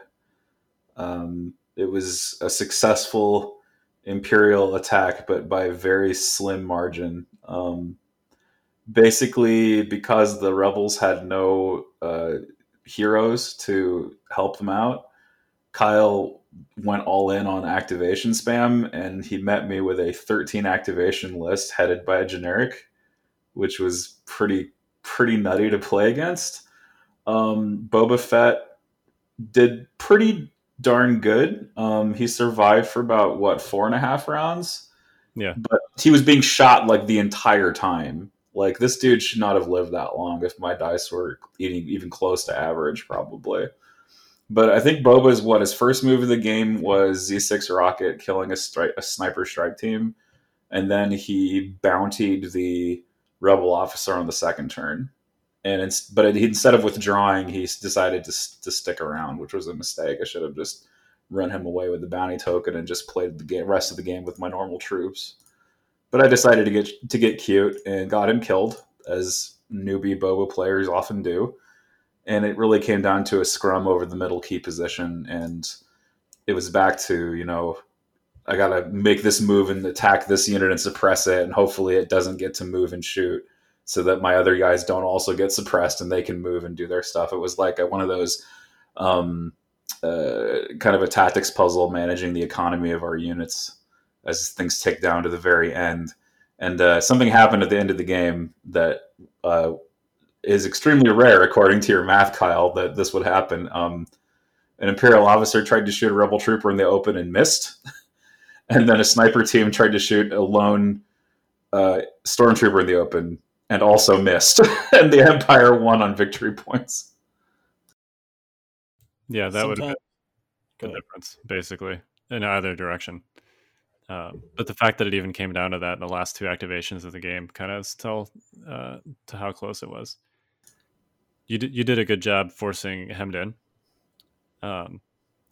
Um, it was a successful Imperial attack, but by a very slim margin. Um, basically, because the rebels had no uh, heroes to help them out, Kyle went all in on activation spam, and he met me with a 13 activation list headed by a generic, which was pretty pretty nutty to play against. Um, Boba Fett did pretty darn good. Um, he survived for about what four and a half rounds. Yeah. but he was being shot like the entire time. Like this dude should not have lived that long if my dice were eating even close to average, probably. But I think Boba's what his first move of the game was Z6 rocket killing a a sniper strike team, and then he bountied the rebel officer on the second turn. And it's, but he, instead of withdrawing, he decided to, to stick around, which was a mistake. I should have just run him away with the bounty token and just played the game, rest of the game with my normal troops. But I decided to get to get cute and got him killed, as newbie Boba players often do. And it really came down to a scrum over the middle key position, and it was back to you know I gotta make this move and attack this unit and suppress it, and hopefully it doesn't get to move and shoot, so that my other guys don't also get suppressed and they can move and do their stuff. It was like a, one of those um, uh, kind of a tactics puzzle, managing the economy of our units as things tick down to the very end. And uh, something happened at the end of the game that uh, is extremely rare, according to your math, Kyle, that this would happen. Um, an Imperial officer tried to shoot a rebel trooper in the open and missed. and then a sniper team tried to shoot a lone uh, stormtrooper in the open and also missed. and the Empire won on victory points. Yeah, that would have been Go the difference, basically, in either direction. Um, but the fact that it even came down to that in the last two activations of the game kind of tell uh, to how close it was. You did, you did a good job forcing hemmed in. Um,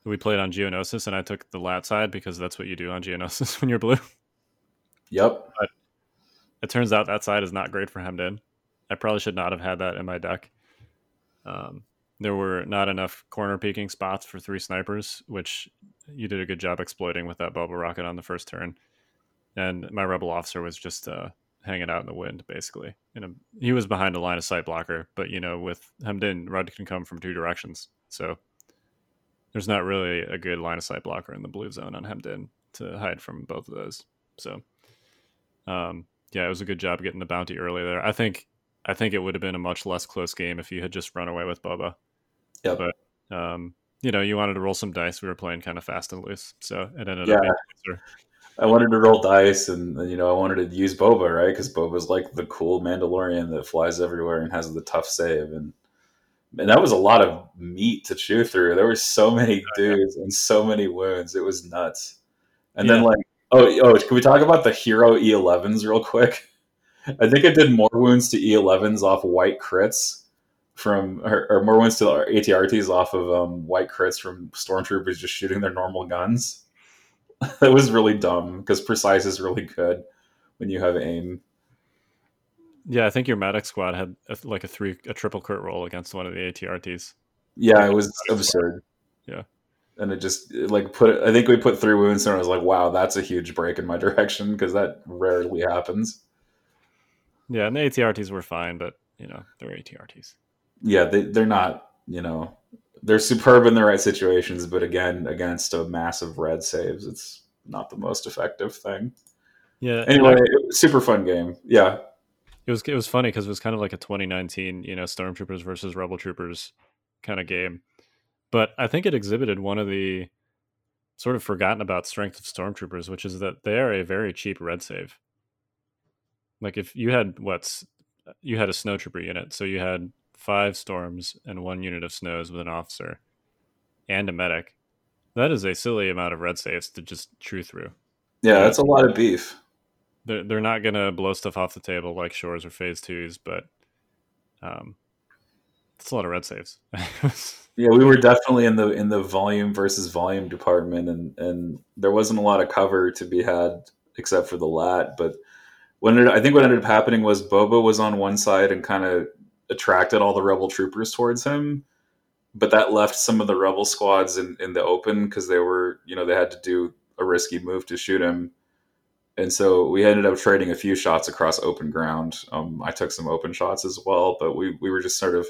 we played on Geonosis, and I took the lat side because that's what you do on Geonosis when you're blue. Yep. It turns out that side is not great for hemmed in. I probably should not have had that in my deck. Um, there were not enough corner peeking spots for three snipers, which you did a good job exploiting with that bubble rocket on the first turn. And my rebel officer was just uh, hanging out in the wind, basically. In a, he was behind a line of sight blocker, but you know, with hemmed in, Rud can come from two directions, so there's not really a good line of sight blocker in the blue zone on hemmed in to hide from both of those. So, um, yeah, it was a good job getting the bounty early there. I think I think it would have been a much less close game if you had just run away with Boba. Yep. But um, you know, you wanted to roll some dice. We were playing kind of fast and loose, so it ended Yeah. up being closer. I wanted to roll dice, and you know I wanted to use Boba, right? Because Boba's like the cool Mandalorian that flies everywhere and has the tough save, and and that was a lot of meat to chew through. There were so many dudes and so many wounds. It was nuts. And then like, oh oh, can we talk about the hero E11s real quick? I think it did more wounds to E11s off white crits from, or, or more wounds to our ATRTs off of um, white crits from stormtroopers just shooting their normal guns. that was really dumb because precise is really good when you have aim. Yeah, I think your medic squad had a, like a three, a triple crit roll against one of the ATRTs. Yeah, it was absurd. Yeah. And it just it, like put I think we put three wounds and I was like, wow, that's a huge break in my direction because that rarely happens. Yeah, and the ATRTs were fine, but you know they're ATRTs. Yeah, they, they're not, you know, they're superb in the right situations, but again, against a massive red saves, it's not the most effective thing. Yeah. Anyway, I- it was a super fun game. Yeah. it was it was funny because it was kind of like a 2019, you know, Stormtroopers versus Rebel Troopers kind of game. But I think it exhibited one of the sort of forgotten about strength of Stormtroopers, which is that they are a very cheap red save. Like if you had what's you had a snowtrooper unit, so you had five storms and one unit of snows with an officer and a medic. That is a silly amount of red saves to just chew through. Yeah, that's a lot of beef. they're they're not gonna blow stuff off the table like shores or phase twos, but um, it's a lot of red saves. Yeah, we were definitely in the in the volume versus volume department, and and there wasn't a lot of cover to be had except for the lat. But when it, I think what ended up happening was Boba was on one side and kind of attracted all the rebel troopers towards him, but that left some of the rebel squads in in the open because they were you know they had to do a risky move to shoot him. And so we ended up trading a few shots across open ground. Um, I took some open shots as well, but we, we were just sort of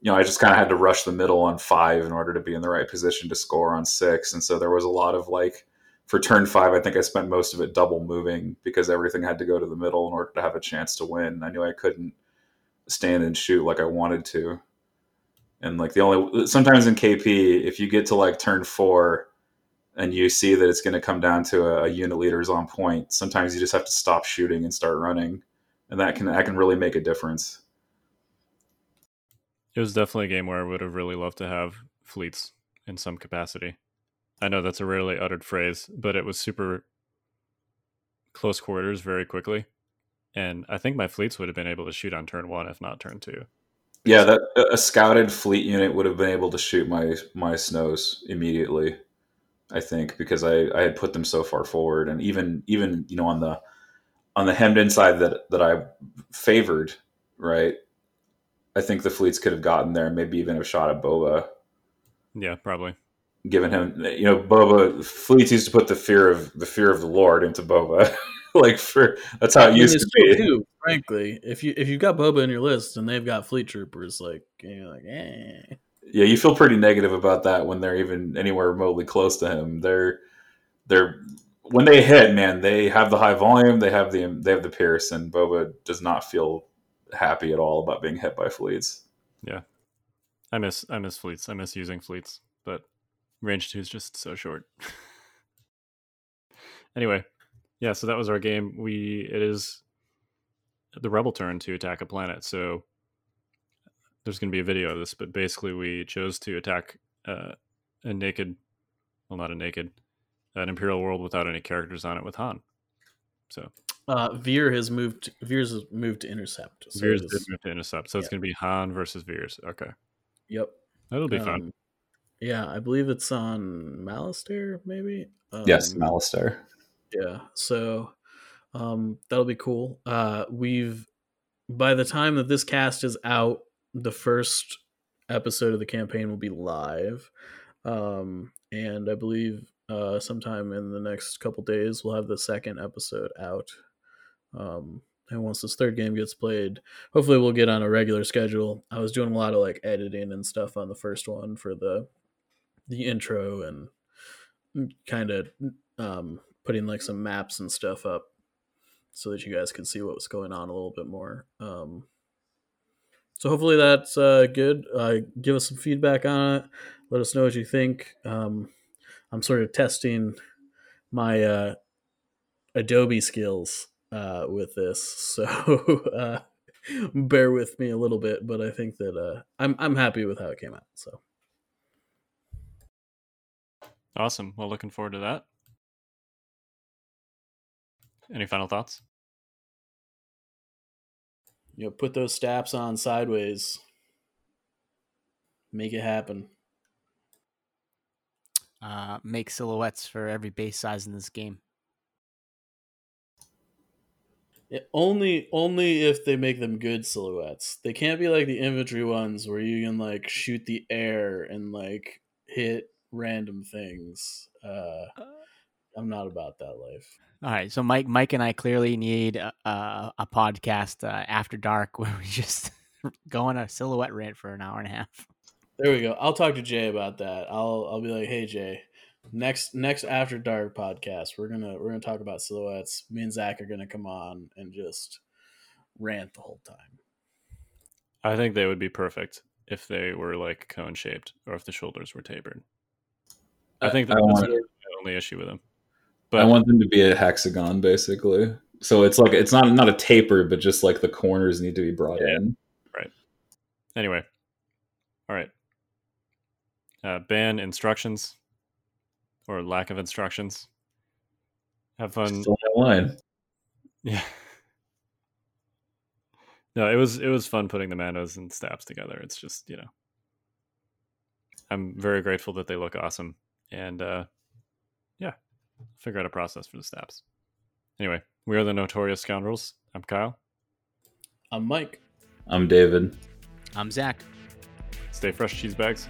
you know, I just kind of had to rush the middle on five in order to be in the right position to score on six. And so there was a lot of like, for turn five, I think I spent most of it double moving because everything had to go to the middle in order to have a chance to win. I knew I couldn't stand and shoot like I wanted to. And like the only, sometimes in KP, if you get to like turn four and you see that it's going to come down to a, a unit leader's on point, sometimes you just have to stop shooting and start running. And that can, that can really make a difference. it was definitely a game where I would have really loved to have fleets in some capacity. I know that's a rarely uttered phrase, but it was super close quarters very quickly. And I think my fleets would have been able to shoot on turn one, if not turn two. Yeah, that a scouted fleet unit would have been able to shoot my my snows immediately. I think because I, I had put them so far forward, and even even you know on the on the hemmed in side that that I favored, right? I think the fleets could have gotten there, maybe even have shot at Boba, Yeah, probably. given him you know Boba fleets used to put the fear of the fear of the Lord into Boba, like for that's how it I mean, used it's to true, be. too, frankly, if you if you've got Boba in your list and they've got fleet troopers, like you're like, eh. Yeah, you feel pretty negative about that when they're even anywhere remotely close to him. They're they're when they hit, man, they have the high volume, they have the they have the Pierce, and Boba does not feel happy at all about being hit by fleets. Yeah, I miss I miss fleets. I miss using fleets, but range two is just so short. anyway, yeah, so that was our game. We it is the rebel turn to attack a planet. So there's going to be a video of this, but basically we chose to attack uh, a naked, well, not a naked, an imperial world without any characters on it with Han. So Uh, Veer has moved. Veers has moved to intercept. So Veers it did is- move to intercept. So it's going to be Han versus Veers. Okay, Yep. that'll be fun. Um, Yeah, I believe it's on Malastare, maybe. yes, Um, Malastare. Yeah, so um, that'll be cool. Uh, we've by the time that this cast is out, the first episode of the campaign will be live, um, and I believe uh, sometime in the next couple days we'll have the second episode out. Um, and once this third game gets played, hopefully we'll get on a regular schedule. I was doing a lot of like editing and stuff on the first one for the the intro and kind of um, putting like some maps and stuff up so that you guys could see what was going on a little bit more. Um, so hopefully that's uh, good. Uh, give us some feedback on it. Let us know what you think. Um, I'm sort of testing my uh, Adobe skills uh, with this, so uh, bear with me a little bit. But I think that uh, I'm I'm happy with how it came out. So Awesome. Well, looking forward to that. Any final thoughts? you know, put those staps on sideways. Make it happen. Uh, make silhouettes for every base size in this game. Yeah, only only if they make them good silhouettes. They can't be like the infantry ones where you can like shoot the air and like hit random things. Uh I'm not about that life. All right, so Mike, Mike, and I clearly need a, a, a podcast uh, after dark where we just go on a silhouette rant for an hour and a half. There we go. I'll talk to Jay about that. I'll I'll be like, "Hey Jay, next next after dark podcast, we're going to we're going to talk about silhouettes. Me and Zach are going to come on and just rant the whole time." I think they would be perfect if they were like cone shaped or if the shoulders were tapered. I think I that's want- the only issue with them. I want them to be a hexagon, basically. So it's like it's not not a taper, but just like the corners need to be brought Yeah. in. Right. Anyway, all right. Uh, ban instructions or lack of instructions. Have fun. Still line. Yeah. No, it was it was fun putting the Mandos and staps together. It's just you know, I'm very grateful that they look awesome, and uh, yeah, figure out a process for the staps. Anyway, we are the Notorious Scoundrels. I'm Kyle. I'm Mike. I'm David. I'm Zach. Stay fresh, cheese bags.